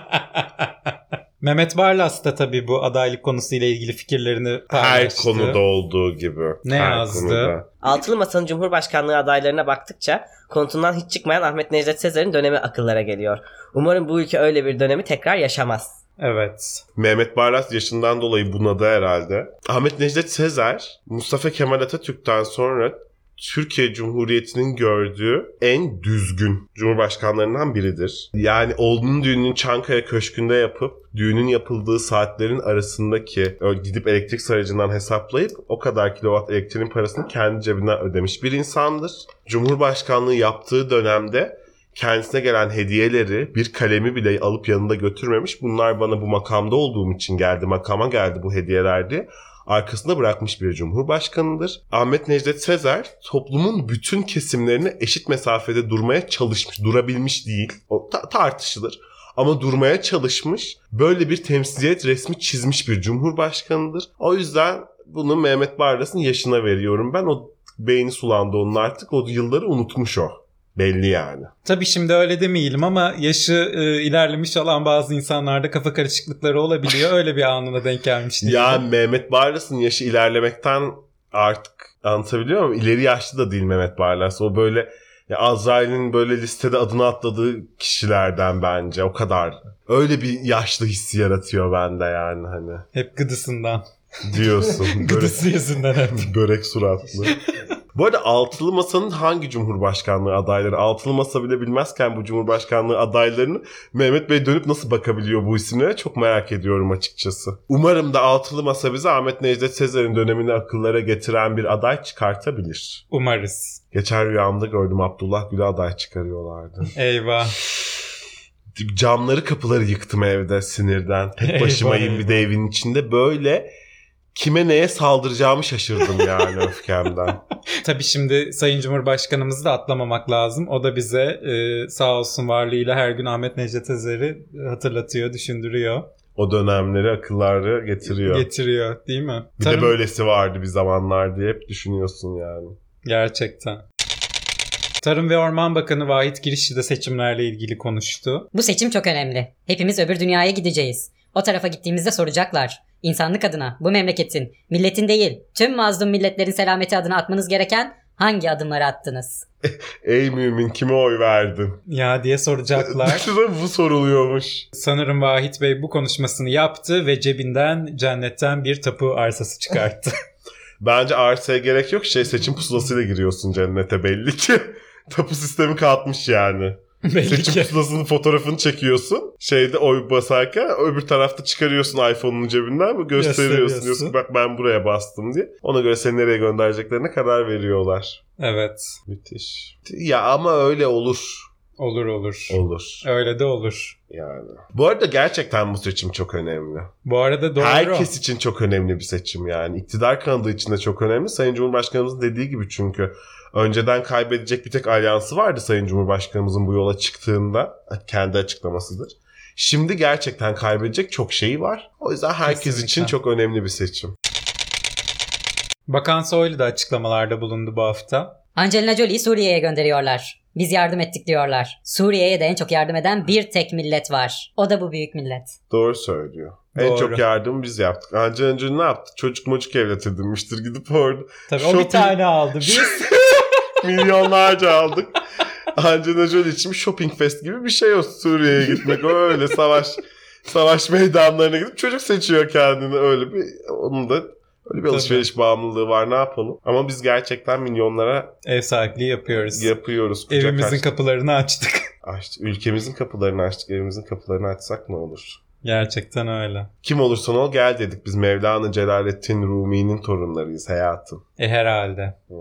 Mehmet Barlas da tabii bu adaylık konusuyla ilgili fikirlerini Her paylaştı. konuda olduğu gibi. Ne Her yazdı? konuda. Altılı Masa'nın Cumhurbaşkanlığı adaylarına baktıkça konutundan hiç çıkmayan Ahmet Necdet Sezer'in dönemi akıllara geliyor. Umarım bu ülke öyle bir dönemi tekrar yaşamaz. Evet. Mehmet Barlas yaşından dolayı bunadı herhalde. Ahmet Necdet Sezer, Mustafa Kemal Atatürk'ten sonra Türkiye Cumhuriyeti'nin gördüğü en düzgün cumhurbaşkanlarından biridir. Yani oğlunun düğününü Çankaya Köşkü'nde yapıp düğünün yapıldığı saatlerin arasındaki gidip elektrik saracından hesaplayıp o kadar kilowatt elektriğin parasını kendi cebinden ödemiş bir insandır. Cumhurbaşkanlığı yaptığı dönemde kendisine gelen hediyeleri bir kalemi bile alıp yanında götürmemiş. Bunlar bana bu makamda olduğum için geldi, makama geldi bu hediyelerdi. Arkasında bırakmış bir cumhurbaşkanıdır. Ahmet Necdet Sezer toplumun bütün kesimlerine eşit mesafede durmaya çalışmış, durabilmiş değil. O ta- tartışılır. Ama durmaya çalışmış, böyle bir temsiliyet resmi çizmiş bir cumhurbaşkanıdır. O yüzden bunu Mehmet Barlas'ın yaşına veriyorum. Ben o beyni sulandı onun artık. O yılları unutmuş o. Belli yani. Tabii şimdi öyle demeyelim ama yaşı e, ilerlemiş olan bazı insanlarda kafa karışıklıkları olabiliyor. (laughs) Öyle bir anına denk gelmiş. Ya Mehmet Barlas'ın yaşı ilerlemekten artık anlatabiliyor muyum? İleri yaşlı da değil Mehmet Barlas. O böyle ya Azrail'in böyle listede adını atladığı kişilerden bence o kadar. Öyle bir yaşlı hissi yaratıyor bende yani hani. Hep gıdısından. Diyorsun. (laughs) börek, Gıdısı yüzünden hep. (laughs) börek suratlı. (laughs) Bu arada Altılı Masa'nın hangi Cumhurbaşkanlığı adayları? Altılı Masa bile bilmezken bu Cumhurbaşkanlığı adaylarını Mehmet Bey dönüp nasıl bakabiliyor bu isimlere çok merak ediyorum açıkçası. Umarım da Altılı Masa bize Ahmet Necdet Sezer'in dönemini akıllara getiren bir aday çıkartabilir. Umarız. Geçen rüyamda gördüm Abdullah Gül'ü aday çıkarıyorlardı. Eyvah. Camları kapıları yıktım evde sinirden. Tek başımayım bir de evin içinde böyle kime neye saldıracağımı şaşırdım yani (laughs) öfkemden. Tabii şimdi Sayın Cumhurbaşkanımızı da atlamamak lazım. O da bize e, sağ olsun varlığıyla her gün Ahmet Necdet Ezer'i hatırlatıyor, düşündürüyor, O dönemleri akılları getiriyor. getiriyor değil mi? bir de böylesi vardı bir zamanlar diye hep düşünüyorsun yani. Gerçekten. Tarım ve Orman Bakanı Vahit Girişçi de seçimlerle ilgili konuştu. Bu seçim çok önemli. Hepimiz öbür dünyaya gideceğiz. O tarafa gittiğimizde soracaklar. İnsanlık adına, bu memleketin, milletin değil, tüm mazlum milletlerin selameti adına atmanız gereken hangi adımları attınız? (laughs) Ey mümin kime oy verdin? Ya diye soracaklar. (laughs) Düşünsene bu soruluyormuş. Sanırım Vahit Bey bu konuşmasını yaptı ve cebinden cennetten bir tapu arsası çıkarttı. (laughs) Bence arsaya gerek yok. Şey seçim pusulasıyla giriyorsun cennete belli ki. Tapu sistemi kalkmış yani. (laughs) Belli Seçim pusulasının fotoğrafını çekiyorsun. Şeyde oy basarken öbür tarafta çıkarıyorsun iPhone'un cebinden ve gösteriyorsun. Diyorsun bak ben buraya bastım diye. Ona göre seni nereye göndereceklerine karar veriyorlar. Evet. Müthiş. Ya ama öyle olur. Olur olur. Olur. Öyle de olur. Yani. Bu arada gerçekten bu seçim çok önemli. Bu arada doğru. Herkes için çok önemli bir seçim yani. İktidar kanadı için de çok önemli. Sayın Cumhurbaşkanımızın dediği gibi çünkü önceden kaybedecek bir tek alyansı vardı Sayın Cumhurbaşkanımızın bu yola çıktığında. Kendi açıklamasıdır. Şimdi gerçekten kaybedecek çok şeyi var. O yüzden herkes Kesinlikle. için çok önemli bir seçim. Bakan Soylu da açıklamalarda bulundu bu hafta. Angelina Jolie'yi Suriye'ye gönderiyorlar. Biz yardım ettik diyorlar. Suriye'ye de en çok yardım eden bir tek millet var. O da bu büyük millet. Doğru söylüyor. En Doğru. çok yardımı biz yaptık. Anca önce ne yaptı? Çocuk mocuk evlat edinmiştir. Gidip orada Tabii o bir Shopping- tane aldı. (laughs) Biz (laughs) milyonlarca aldık. Angelina Jolie için bir shopping fest gibi bir şey o Suriye'ye gitmek. Öyle savaş savaş meydanlarına gidip çocuk seçiyor kendini öyle bir onun da öyle bir Tabii. alışveriş bağımlılığı var ne yapalım. Ama biz gerçekten milyonlara ev sahipliği yapıyoruz. yapıyoruz. Evimizin açtık. kapılarını açtık. (laughs) açtık. Ülkemizin kapılarını açtık. Evimizin kapılarını açsak ne olur? Gerçekten öyle. Kim olursan ol gel dedik. Biz Mevlana Celaleddin Rumi'nin torunlarıyız hayatım. E herhalde. Hı.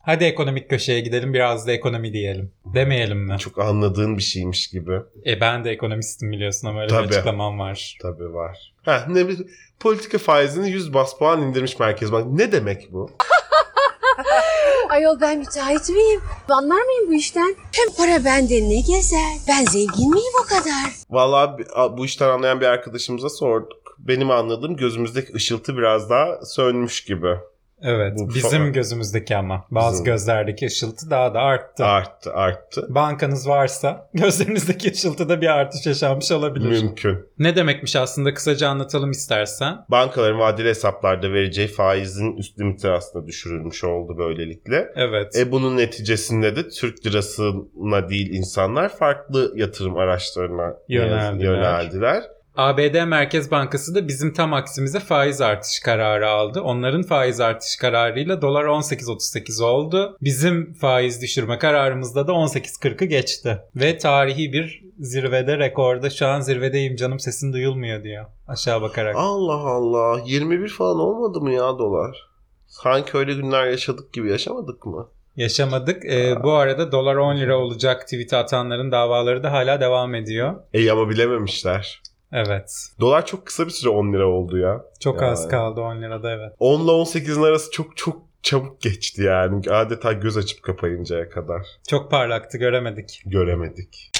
Hadi ekonomik köşeye gidelim biraz da ekonomi diyelim. Demeyelim mi? Çok anladığın bir şeymiş gibi. E ben de ekonomistim biliyorsun ama öyle Tabii. bir açıklamam var. Tabii var. Ha, ne bir politika faizini 100 bas puan indirmiş Merkez Bank. Ne demek bu? (laughs) Ayol ben müteahhit miyim? Anlar mıyım bu işten? Hem para bende ne gezer? Ben zengin miyim o kadar? Vallahi bu işten anlayan bir arkadaşımıza sorduk. Benim anladığım gözümüzdeki ışıltı biraz daha sönmüş gibi. Evet. Bu bizim falan. gözümüzdeki ama. Bazı Bizim. gözlerdeki ışıltı daha da arttı. Arttı arttı. Bankanız varsa (laughs) gözlerinizdeki ışıltıda bir artış yaşanmış olabilir. Mümkün. Ne demekmiş aslında kısaca anlatalım istersen. Bankaların vadeli hesaplarda vereceği faizin üst limiti aslında düşürülmüş oldu böylelikle. Evet. E bunun neticesinde de Türk lirasına değil insanlar farklı yatırım araçlarına Yöneldiler. yöneldiler. ABD Merkez Bankası da bizim tam aksimize faiz artış kararı aldı. Onların faiz artış kararıyla dolar 18.38 oldu. Bizim faiz düşürme kararımızda da 18.40'ı geçti. Ve tarihi bir zirvede rekorda şu an zirvedeyim canım sesin duyulmuyor diyor aşağı bakarak. Allah Allah 21 falan olmadı mı ya dolar? Sanki öyle günler yaşadık gibi yaşamadık mı? Yaşamadık. Ee, bu arada dolar 10 lira olacak tweet atanların davaları da hala devam ediyor. E ama bilememişler. Evet. Dolar çok kısa bir süre 10 lira oldu ya. Çok Yani. az kaldı 10 lirada evet. 10 ile 18'in arası çok çok çabuk geçti yani. Adeta göz açıp kapayıncaya kadar. Çok parlaktı göremedik. Göremedik.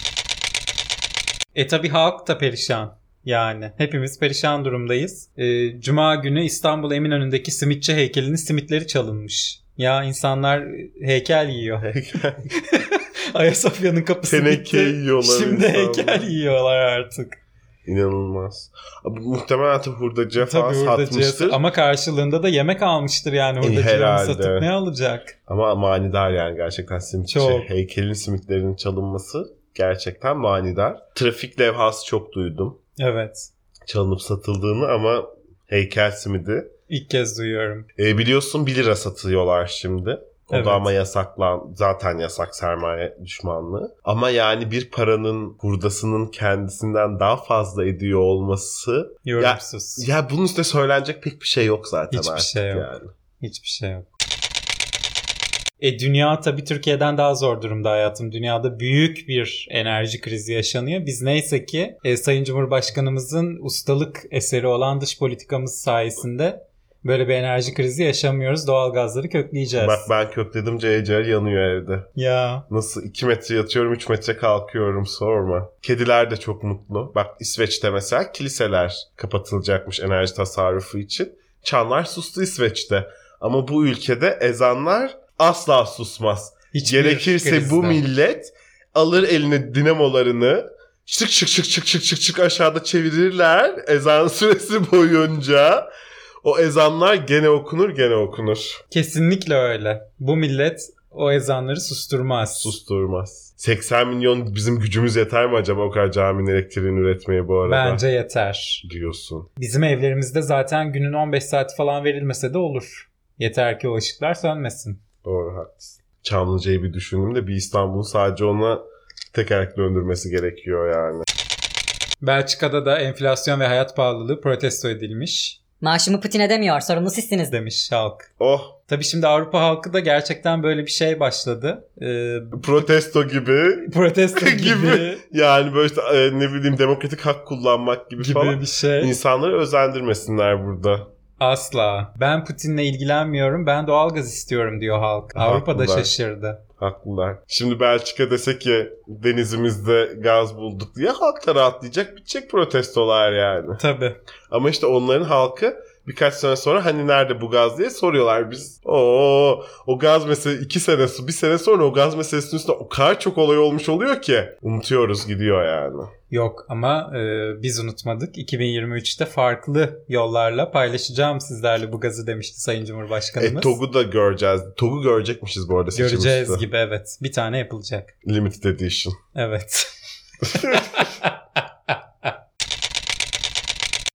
E tabi halk da perişan. Yani hepimiz perişan durumdayız. E, Cuma günü İstanbul Eminönü'ndeki simitçi heykelinin simitleri çalınmış. Ya insanlar heykel yiyor. (laughs) Ayasofya'nın kapısı Teneke bitti. yiyorlar Şimdi insanlar. heykel yiyorlar artık. İnanılmaz. Muhtemelen tabii hurdacıya Tabii falan hurdacıya satmıştır. Ama... ama karşılığında da yemek almıştır yani hurdacıya herhalde. satıp ne alacak? manidar yani gerçekten simitçi. Çok. Heykelin simitlerinin çalınması gerçekten manidar. Trafik levhası çok duydum. Evet. Çalınıp satıldığını ama heykel simidi. İlk kez duyuyorum. E, biliyorsun 1 lira satıyorlar şimdi. O Evet. da ama yasaklan zaten yasak sermaye düşmanlığı. Ama yani bir paranın hurdasının kendisinden daha fazla ediyor olması Yorumsuz. ya bunun üstüne söylenecek pek bir şey yok zaten Hiçbir artık şey yok. yani. Hiçbir şey yok. E dünya tabii Türkiye'den daha zor durumda hayatım. Dünyada büyük bir enerji krizi yaşanıyor. Biz neyse ki e, Sayın Cumhurbaşkanımızın ustalık eseri olan dış politikamız sayesinde böyle bir enerji krizi yaşamıyoruz. Doğal gazları kökleyeceğiz. Bak ben kökledim CCR yanıyor evde. Ya Nasıl 2 metre yatıyorum 3 metre kalkıyorum sorma. Kediler de çok mutlu. Bak İsveç'te mesela kiliseler kapatılacakmış enerji tasarrufu için. Çanlar sustu İsveç'te. Ama bu ülkede ezanlar asla susmaz. hiçbir Gerekirse krizde. bu millet alır eline dinamolarını şık şık şık şık şık şık şık aşağıda çevirirler ezan (laughs) süresi boyunca. O ezanlar gene okunur gene okunur. Kesinlikle öyle. Bu millet o ezanları susturmaz. Susturmaz. 80 milyon bizim gücümüz yeter mi acaba o kadar caminin elektriğini üretmeye bu arada? Bence yeter. Diyorsun. Bizim evlerimizde zaten günün 15 saati falan verilmese de olur. Yeter ki o ışıklar sönmesin. Doğru haklısın. Çamlıca'yı bir düşündüm de bir İstanbul'un sadece ona tekerlek döndürmesi gerekiyor yani. Belçika'da da enflasyon ve hayat pahalılığı protesto edilmiş Maaşımı Putin edemiyor. Sorumlu sizsiniz. demiş halk. Oh Tabii şimdi Avrupa halkı da gerçekten böyle bir şey başladı. Ee, protesto gibi protesto (laughs) gibi Gibi. yani böyle işte, e, ne bileyim demokratik hak kullanmak gibi, gibi falan. bir şey. İnsanları özendirmesinler burada. Asla. Ben Putin'le ilgilenmiyorum. Ben doğalgaz istiyorum diyor halk. Avrupa da Haklılar. şaşırdı. Haklılar. Şimdi Belçika dese ki denizimizde gaz bulduk diye halk da rahatlayacak bitecek protestolar yani. Tabii. Ama işte onların halkı birkaç sene sonra hani nerede bu gaz diye soruyorlar biz. Oo, o gaz meselesi iki sene bir sene sonra o gaz meselesinin üstünde o kadar çok olay olmuş oluyor ki unutuyoruz gidiyor yani. Yok ama e, biz unutmadık. 2023'te farklı yollarla paylaşacağım sizlerle bu gazı demişti Sayın Cumhurbaşkanımız. E, TOG'u da göreceğiz. TOG'u görecekmişiz bu arada seçim Göreceğiz gibi evet. Bir tane yapılacak. Limited Edition. Evet. (laughs)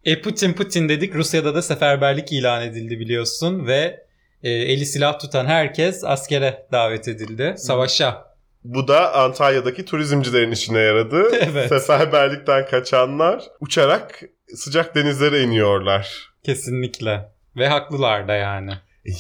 e Putin Putin dedik. Rusya'da da seferberlik ilan edildi biliyorsun ve e, eli silah tutan herkes askere davet edildi. Savaşa. Bu da Antalya'daki turizmcilerin işine yaradı. (laughs) Evet. Seferberlikten kaçanlar uçarak sıcak denizlere iniyorlar. Kesinlikle. Ve haklılar da yani.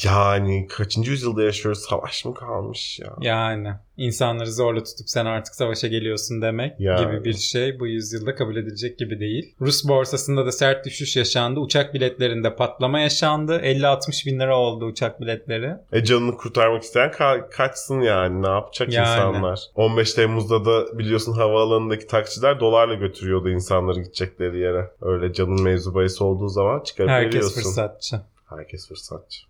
Yani kaçıncı yüzyılda yaşıyoruz? Savaş mı kalmış ya? Yani insanları zorla tutup sen artık savaşa geliyorsun demek Yani. gibi bir şey bu yüzyılda kabul edilecek gibi değil. Rus borsasında da sert düşüş yaşandı. Uçak biletlerinde patlama yaşandı. 50-60 bin lira oldu uçak biletleri. E canını kurtarmak isteyen ka- kaçsın yani. Ne yapacak Yani. insanlar? 15 Temmuz'da da biliyorsun havaalanındaki taksiler dolarla götürüyordu insanları gidecekleri yere. Öyle canın mevzu bahis olduğu zaman çıkarıp Herkes veriyorsun. fırsatçı. Herkes fırsatçı.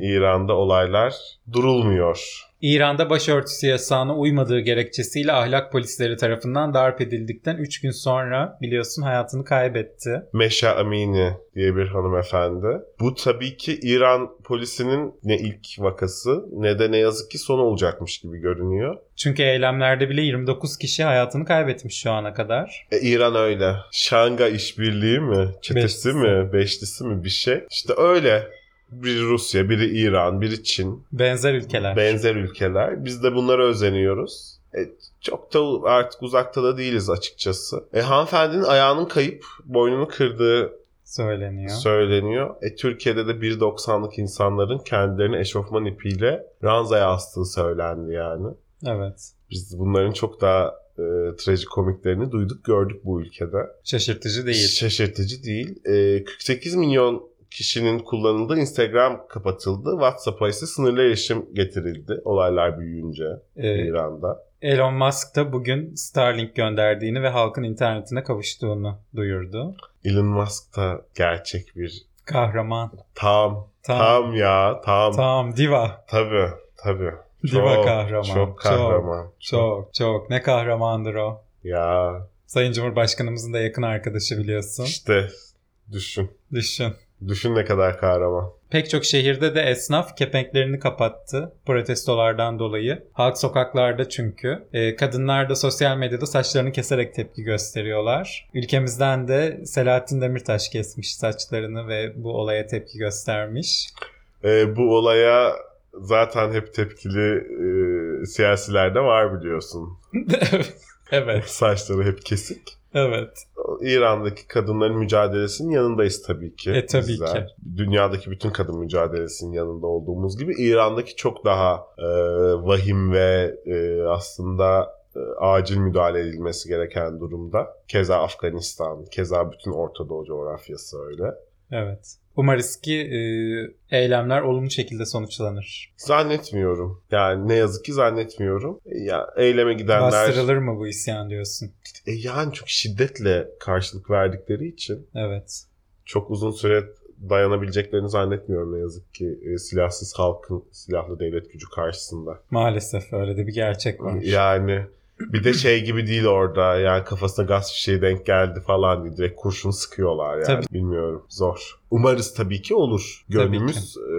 İran'da olaylar durulmuyor. İran'da başörtüsü yasağına uymadığı gerekçesiyle ahlak polisleri tarafından darp edildikten 3 gün sonra biliyorsun hayatını kaybetti. Meşa Amini diye bir hanımefendi. Bu tabii ki İran polisinin ne ilk vakası ne de ne yazık ki son olacakmış gibi görünüyor. Çünkü eylemlerde bile 29 kişi hayatını kaybetmiş şu ana kadar. E, İran öyle. Şanga işbirliği mi? Çetesi Beşlisi. mi? Beşlisi mi? Bir şey. İşte öyle. Biri Rusya, biri İran, biri Çin. Benzer ülkeler. Benzer ülkeler. Biz de bunlara özeniyoruz. E, çok da artık uzakta da değiliz açıkçası. E, hanımefendinin ayağının kayıp, boynunu kırdığı söyleniyor. söyleniyor. E, Türkiye'de de 1.90'lık insanların kendilerini eşofman ipiyle ranzaya astığı söylendi yani. evet. Biz bunların çok daha e, trajikomiklerini duyduk gördük bu ülkede. Şaşırtıcı değil. Şaşırtıcı değil. E, 48 milyon kişinin kullanıldığı Instagram kapatıldı. WhatsApp'a ise sınırlı erişim getirildi olaylar büyüyünce Ee, İran'da. Elon Musk da bugün Starlink gönderdiğini ve halkın internetine kavuştuğunu duyurdu. Elon Musk da gerçek bir Kahraman. tam Tam. tam ya tam Tamam diva. tabii tabii. Diva Çok, kahraman. Çok kahraman. Çok çok. Ne kahramandır o. Ya Sayın Cumhurbaşkanımızın da yakın arkadaşı biliyorsun. işte düşün. Düşün. Düşün ne kadar kahraman. Pek çok şehirde de esnaf kepenklerini kapattı protestolardan dolayı. Halk sokaklarda çünkü. Ee, kadınlar da sosyal medyada saçlarını keserek tepki gösteriyorlar. Ülkemizden de Selahattin Demirtaş kesmiş saçlarını ve bu olaya tepki göstermiş. Ee, bu olaya zaten hep tepkili e, siyasiler de var biliyorsun. (laughs) evet, Saçları hep kesik. Evet. İran'daki kadınların mücadelesinin yanındayız tabii ki. E, tabii bizler. ki. Dünyadaki bütün kadın mücadelesinin yanında olduğumuz gibi İran'daki çok daha e, vahim ve e, aslında e, acil müdahale edilmesi gereken durumda. Keza Afganistan, keza bütün Orta Doğu coğrafyası öyle. Evet. Umarız ki e, eylemler olumlu şekilde sonuçlanır. Zannetmiyorum. Yani ne yazık ki zannetmiyorum. Ya eyleme gidenler Bastırılır mı bu isyan diyorsun? e, yani çok şiddetle karşılık verdikleri için Evet. çok uzun süre dayanabileceklerini zannetmiyorum ne yazık ki e, silahsız halkın silahlı devlet gücü karşısında. Maalesef öyle de bir gerçek var. Yani bir de şey gibi değil orada yani kafasına gaz fişeği denk geldi falan diye direkt kurşun sıkıyorlar yani. Tabii. Bilmiyorum zor. Umarız tabii ki olur. Gönlümüz e,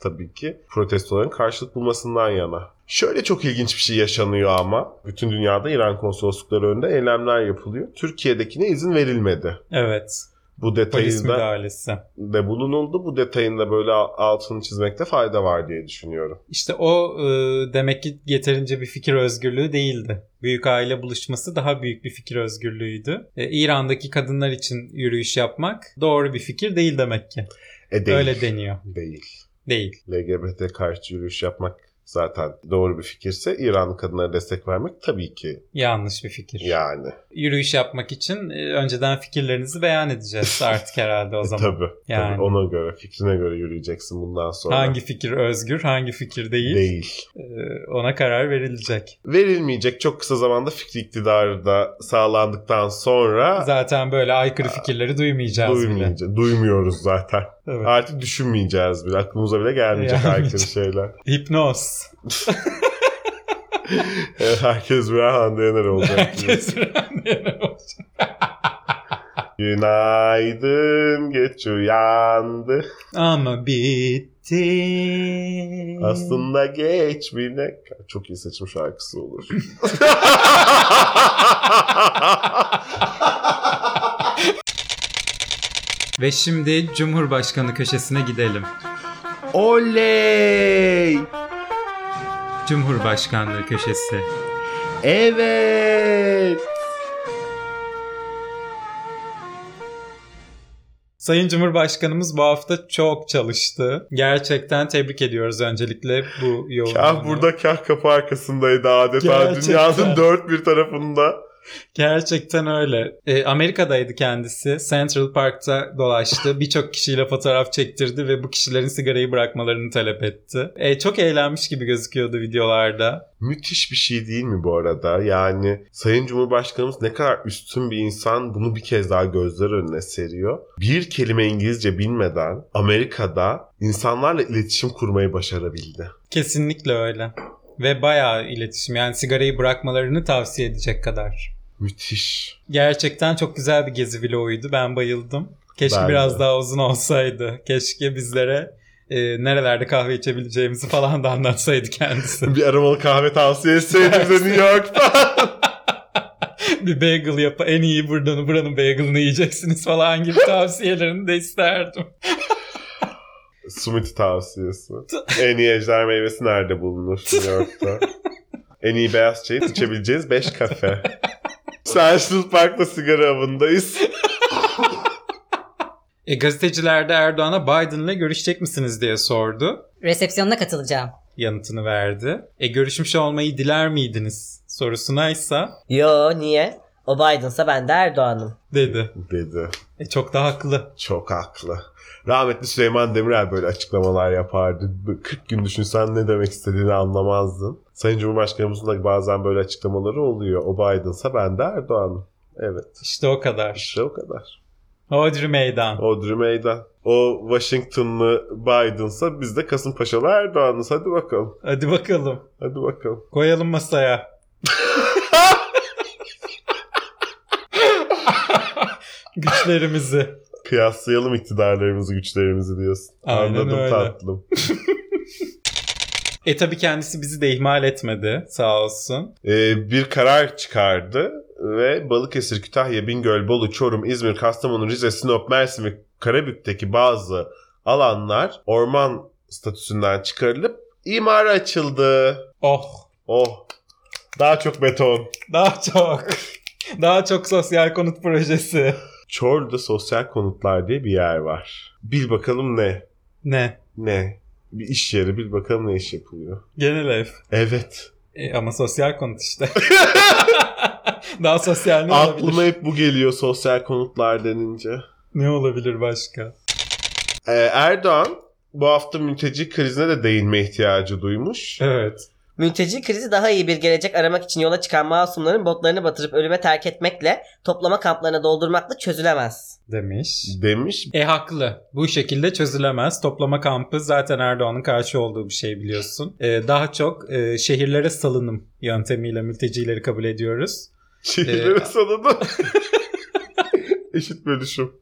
tabii ki protestoların karşılık bulmasından yana. Şöyle çok ilginç bir şey yaşanıyor ama. Bütün dünyada İran konsoloslukları önünde eylemler yapılıyor. Türkiye'dekine izin verilmedi. Evet. Bu Polis detayı da müdahalesi. de bulunuldu. Bu detayın da böyle altını çizmekte fayda var diye düşünüyorum. İşte o e, demek ki yeterince bir fikir özgürlüğü değildi. Büyük aile buluşması daha büyük bir fikir özgürlüğüydü. E, İran'daki kadınlar için yürüyüş yapmak doğru bir fikir değil demek ki. E değil. Öyle deniyor. Değil. Değil. LGBT karşı yürüyüş yapmak zaten doğru bir fikirse İranlı kadınlara destek vermek tabii ki Yanlış bir fikir. yani. Yürüyüş yapmak için e, önceden fikirlerinizi beyan edeceğiz artık (laughs) herhalde o E, zaman. tabii, Yani. tabii. Ona göre fikrine göre yürüyeceksin bundan sonra. Hangi fikir özgür, hangi fikir değil, Değil. e, ona karar verilecek. Verilmeyecek çok kısa zamanda fikri iktidarı da sağlandıktan sonra Zaten böyle aykırı fikirleri duymayacağız bile. duymayacağız. Duymuyoruz zaten. Evet. Artık düşünmeyeceğiz bile. Aklımıza bile gelmeyecek Gelmeyecek. aykırı şeyler. (laughs) Hipnoz. (laughs) Evet, herkes birer Hande Yener olacak. Herkes bir an olacak. (laughs) Günaydın geç uyandı. Ama bitti. Aslında geç bir ne... Çok iyi seçim şarkısı olur. Ve şimdi Cumhurbaşkanı köşesine gidelim. Oley! Cumhurbaşkanlığı köşesi. Evet! Sayın Cumhurbaşkanımız bu hafta çok çalıştı. Gerçekten tebrik ediyoruz öncelikle bu yoğunluğunu. Kah burada kah kapı arkasındaydı adeta Gerçekten. dünyanın dört bir tarafında. Gerçekten öyle. E, Amerika'daydı kendisi. Central Park'ta dolaştı. (laughs) Birçok kişiyle fotoğraf çektirdi ve bu kişilerin sigarayı bırakmalarını talep etti. E, çok eğlenmiş gibi gözüküyordu videolarda. Müthiş bir şey değil mi bu arada? Yani Sayın Cumhurbaşkanımız ne kadar üstün bir insan bunu bir kez daha gözler önüne seriyor. Bir kelime İngilizce bilmeden Amerika'da insanlarla iletişim kurmayı başarabildi. Kesinlikle öyle. Ve bayağı iletişim yani sigarayı bırakmalarını tavsiye edecek kadar. Müthiş. Gerçekten çok güzel bir gezi vloguydu. Ben bayıldım. Keşke Ben biraz de. daha uzun olsaydı. Keşke bizlere e, nerelerde kahve içebileceğimizi falan da anlatsaydı kendisi. (laughs) Bir aromalı kahve tavsiye etseydim bize New York'ta. bir bagel yap en iyi buradan buranın bagel'ını yiyeceksiniz falan gibi tavsiyelerini de isterdim. (laughs) Smoothie tavsiyesi. (laughs) en iyi ejder meyvesi nerede bulunur New York'ta? en iyi beyaz çayı içebileceğiniz 5 kafe. Central Park'ta sigara avındayız. E, gazeteciler de Erdoğan'a Biden'la görüşecek misiniz diye sordu. Resepsiyonuna katılacağım. Yanıtını verdi. E görüşmüş olmayı diler miydiniz? Sorusuna ise Yo niye? O Biden'sa ben de Erdoğan'ım. dedi. Dedi. E, çok da haklı. Çok haklı. Rahmetli Süleyman Demirel böyle açıklamalar yapardı. 40 gün düşünsen ne demek istediğini anlamazdın. Sayın Cumhurbaşkanımızın da bazen böyle açıklamaları oluyor. O Biden'sa ben de Erdoğan'ım. Evet. İşte o kadar. İşte o kadar. Hodri meydan. Audrey Meydan. O Washington'lı Biden'sa biz de Kasımpaşalı Erdoğan'ız. Hadi bakalım. Hadi bakalım. Hadi bakalım. Koyalım masaya. (laughs) Güçlerimizi. Kıyaslayalım iktidarlarımızı, güçlerimizi diyorsun. Aynen Anladım öyle. tatlım. (laughs) E tabi kendisi bizi de ihmal etmedi sağ olsun. Ee, bir karar çıkardı ve Balıkesir, Kütahya, Bingöl, Bolu, Çorum, İzmir, Kastamonu, Rize, Sinop, Mersin ve Karabük'teki bazı alanlar orman statüsünden çıkarılıp imara açıldı. Oh Oh. Daha çok beton. daha çok. Daha çok sosyal konut projesi. Çorlu'da sosyal konutlar diye bir yer var. Bil bakalım ne? Ne? Ne? Bir iş yeri bil bakalım ne iş yapılıyor. Genel ev. Evet. E, ama sosyal konut işte. (laughs) daha sosyal ne Aklıma olabilir? hep bu geliyor sosyal konutlar denince. Ne olabilir başka? Ee, Erdoğan bu hafta mülteci krizine de değinme ihtiyacı duymuş. Evet. Mülteci krizi daha iyi bir gelecek aramak için yola çıkan masumların botlarını batırıp ölüme terk etmekle, toplama kamplarına doldurmakla çözülemez. Demiş. Demiş. E haklı. Bu şekilde çözülemez. Toplama kampı zaten Erdoğan'ın karşı olduğu bir şey biliyorsun. E, daha çok e, şehirlere salınım yöntemiyle mültecileri kabul ediyoruz. Şehirlere Ee, sanını. (laughs) Eşit bölüşüm.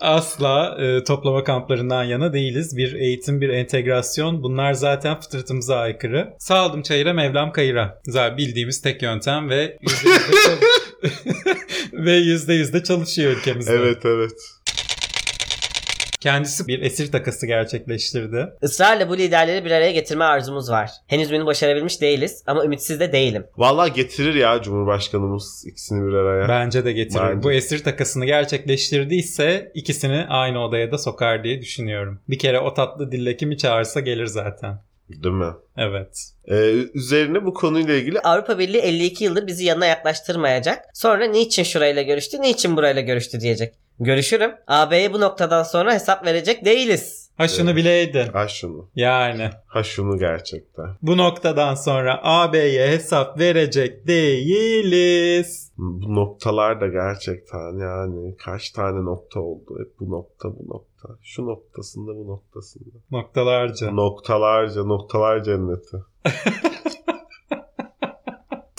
Asla e, toplama kamplarından yana değiliz. Bir eğitim, bir entegrasyon bunlar zaten fıtratımıza aykırı. Saldım çayıra, Mevlam kayıra. Zaten bildiğimiz tek yöntem ve (laughs) yüzde yüzde çal- (laughs) ve yüzde yüzde çalışıyor ülkemizde. Evet evet. Kendisi bir esir takası gerçekleştirdi. Israrla bu liderleri bir araya getirme arzumuz var. Henüz bunu başarabilmiş değiliz ama ümitsiz de değilim. Vallahi getirir ya Cumhurbaşkanımız ikisini bir araya. Bence de getirir. Bence. Bu esir takasını gerçekleştirdiyse ikisini aynı odaya da sokar diye düşünüyorum. Bir kere o tatlı dille kimi çağırsa gelir zaten. Değil mi? Evet. Ee, üzerine bu konuyla ilgili Avrupa Birliği 52 yıldır bizi yanına yaklaştırmayacak. Sonra niçin şurayla görüştü, niçin burayla görüştü diyecek. Görüşürüm. AB'ye bu noktadan sonra hesap verecek değiliz. Ha şunu bileydin. ha şunu. Yani Ha şunu gerçekten. bu noktadan sonra AB'ye hesap verecek değiliz. Bu noktalar da gerçekten yani kaç tane nokta oldu. Hep bu nokta bu nokta. Şu noktasında bu noktasında. Noktalarca. Noktalarca noktalar cenneti. (laughs)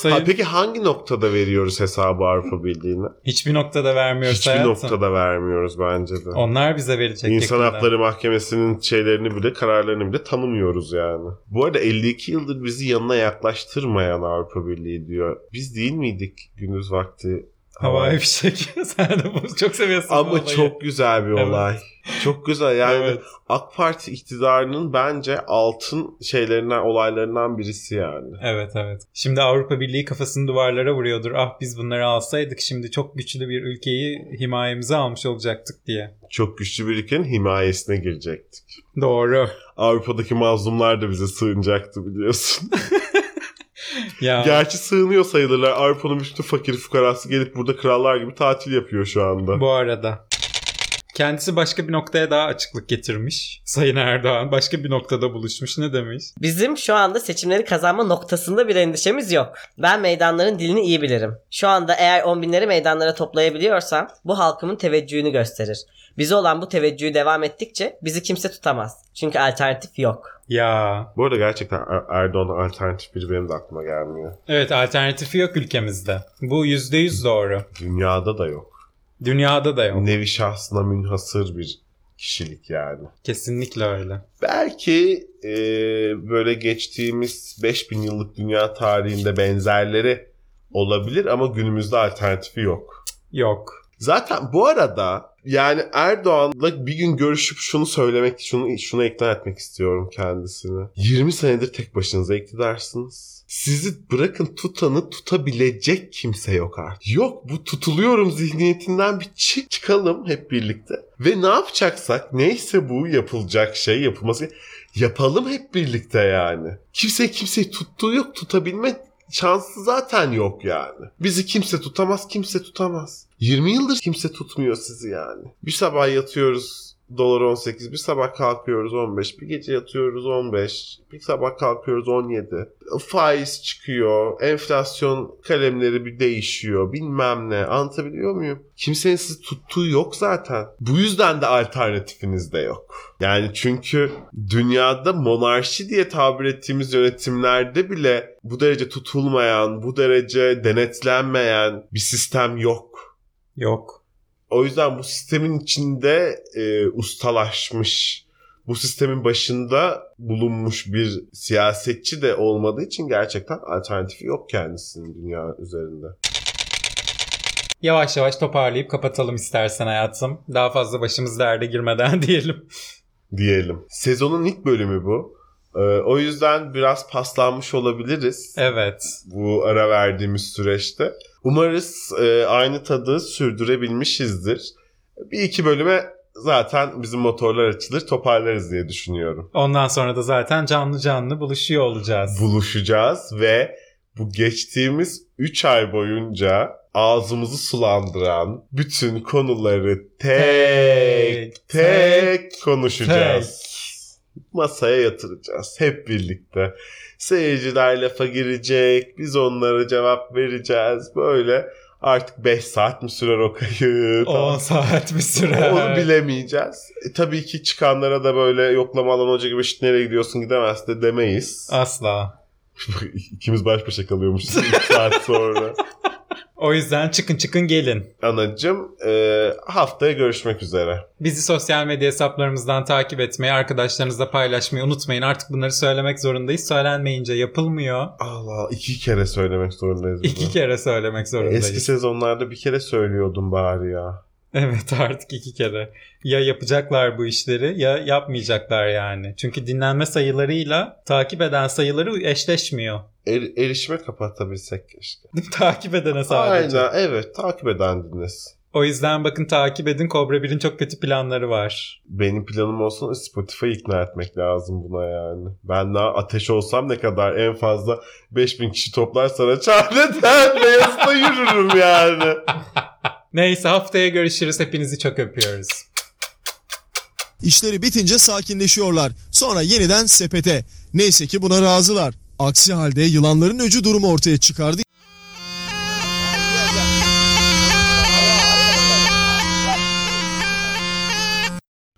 Sayın- Ha, peki hangi noktada veriyoruz hesabı Avrupa Birliği'ne? Hiçbir noktada vermiyoruz Hiçbir hayatım. noktada vermiyoruz bence de. Onlar bize verecek İnsan yakında. Hakları Mahkemesi'nin şeylerini bile kararlarını bile tanımıyoruz yani. Bu arada 52 yıldır bizi yanına yaklaştırmayan Avrupa Birliği diyor. Biz değil miydik gündüz vakti? Havai fişek. (laughs) Sen de bunu çok seviyorsun. Ama çok güzel bir Evet. Çok güzel yani Evet. AK Parti iktidarının bence altın şeylerinden olaylarından birisi yani. Evet evet. Şimdi Avrupa Birliği kafasını duvarlara vuruyordur. Ah biz bunları alsaydık şimdi çok güçlü bir ülkeyi himayemize almış olacaktık diye. Çok güçlü bir ülkenin himayesine girecektik. Doğru. Avrupa'daki mazlumlar da bize sığınacaktı biliyorsun. (laughs) Ya. Gerçi sığınıyor sayılırlar. Avrupa'nın bütün fakir fukarası gelip burada krallar gibi tatil yapıyor şu anda. Bu arada. Kendisi başka bir noktaya daha açıklık getirmiş. Sayın Erdoğan başka bir noktada buluşmuş. Ne demiş? Bizim şu anda seçimleri kazanma noktasında bir endişemiz yok. Ben meydanların dilini iyi bilirim. Şu anda eğer on binleri meydanlara toplayabiliyorsam bu halkımın teveccühünü gösterir. Bize olan bu teveccühü devam ettikçe bizi kimse tutamaz. Çünkü alternatif yok. Ya. Bu arada gerçekten Er- Erdoğan'ın alternatif biri benim de aklıma gelmiyor. Evet alternatifi yok ülkemizde. Bu %100 doğru. Dünyada da yok. Dünyada da yok. Nevi şahsına münhasır bir kişilik yani. Kesinlikle öyle. Belki e, böyle geçtiğimiz 5000 yıllık dünya tarihinde benzerleri olabilir ama günümüzde alternatifi yok. Yok. Zaten bu arada yani Erdoğan'la bir gün görüşüp şunu söylemek, şunu şunu ikna etmek istiyorum kendisini. 20 senedir tek başınıza iktidarsınız. Sizi bırakın tutanı tutabilecek kimse yok artık. Yok bu tutuluyorum zihniyetinden bir çık çıkalım hep birlikte. Ve ne yapacaksak neyse bu yapılacak şey yapılması yapalım hep birlikte yani. Kimse kimseyi tuttuğu yok tutabilme şansı zaten yok yani. Bizi kimse tutamaz, kimse tutamaz. 20 yıldır kimse tutmuyor sizi yani. Bir sabah yatıyoruz dolar 18, bir sabah kalkıyoruz 15, bir gece yatıyoruz 15, bir sabah kalkıyoruz 17. Faiz çıkıyor, enflasyon kalemleri bir değişiyor, bilmem ne. Anlatabiliyor muyum? Kimsenin sizi tuttuğu yok zaten. Bu yüzden de alternatifiniz de yok. Yani çünkü dünyada monarşi diye tabir ettiğimiz yönetimlerde bile bu derece tutulmayan, bu derece denetlenmeyen bir sistem yok. Yok. O yüzden bu sistemin içinde e, ustalaşmış, bu sistemin başında bulunmuş bir siyasetçi de olmadığı için gerçekten alternatifi yok kendisinin dünya üzerinde. Yavaş yavaş toparlayıp kapatalım istersen hayatım. Daha fazla başımız derde girmeden (laughs) diyelim. Diyelim. Sezonun ilk bölümü bu. E, o yüzden biraz paslanmış olabiliriz Evet. bu ara verdiğimiz süreçte. Umarız e, aynı tadı sürdürebilmişizdir. Bir iki bölüme zaten bizim motorlar açılır toparlarız diye düşünüyorum. Ondan sonra da zaten canlı canlı buluşuyor olacağız. buluşacağız ve bu geçtiğimiz 3 ay boyunca ağzımızı sulandıran bütün konuları tek Tek, tek konuşacağız. Masaya yatıracağız hep birlikte. Seyirciler lafa girecek, biz onlara cevap vereceğiz. Böyle artık 5 saat mi sürer o kayıt? 10 saat bir süre. Onu bilemeyeceğiz. E, tabii ki çıkanlara da böyle yoklama alan hoca gibi "Şşt, nereye gidiyorsun gidemez de demeyiz. Asla. (laughs) İkimiz baş başa kalıyormuşuz 2 saat sonra. (laughs) O yüzden çıkın çıkın gelin. Anacım e, haftaya görüşmek üzere. Bizi sosyal medya hesaplarımızdan takip etmeyi, arkadaşlarınızla paylaşmayı unutmayın. Artık bunları söylemek zorundayız. Söylenmeyince yapılmıyor. Allah iki kere söylemek zorundayız. bunu. İki kere söylemek zorundayız. Eski sezonlarda bir kere söylüyordum bari ya. Evet (laughs) artık iki kere. Ya yapacaklar bu işleri ya yapmayacaklar yani. Çünkü dinlenme sayılarıyla takip eden sayıları eşleşmiyor. Er- erişime kapatabilsek keşke. takip edene sadece. Aynen evet takip eden dinlesin. O yüzden bakın takip edin. Kobra 1'in çok kötü planları var. Benim planım olsun Spotify ikna etmek lazım buna yani. Ben daha ateş olsam ne kadar en fazla 5000 kişi toplar sana çareden (laughs) beyazda yürürüm yani. Neyse haftaya görüşürüz. Hepinizi çok öpüyoruz. İşleri bitince sakinleşiyorlar. Sonra yeniden sepete. Neyse ki buna razılar. Aksi halde yılanların öcü durumu ortaya çıkardı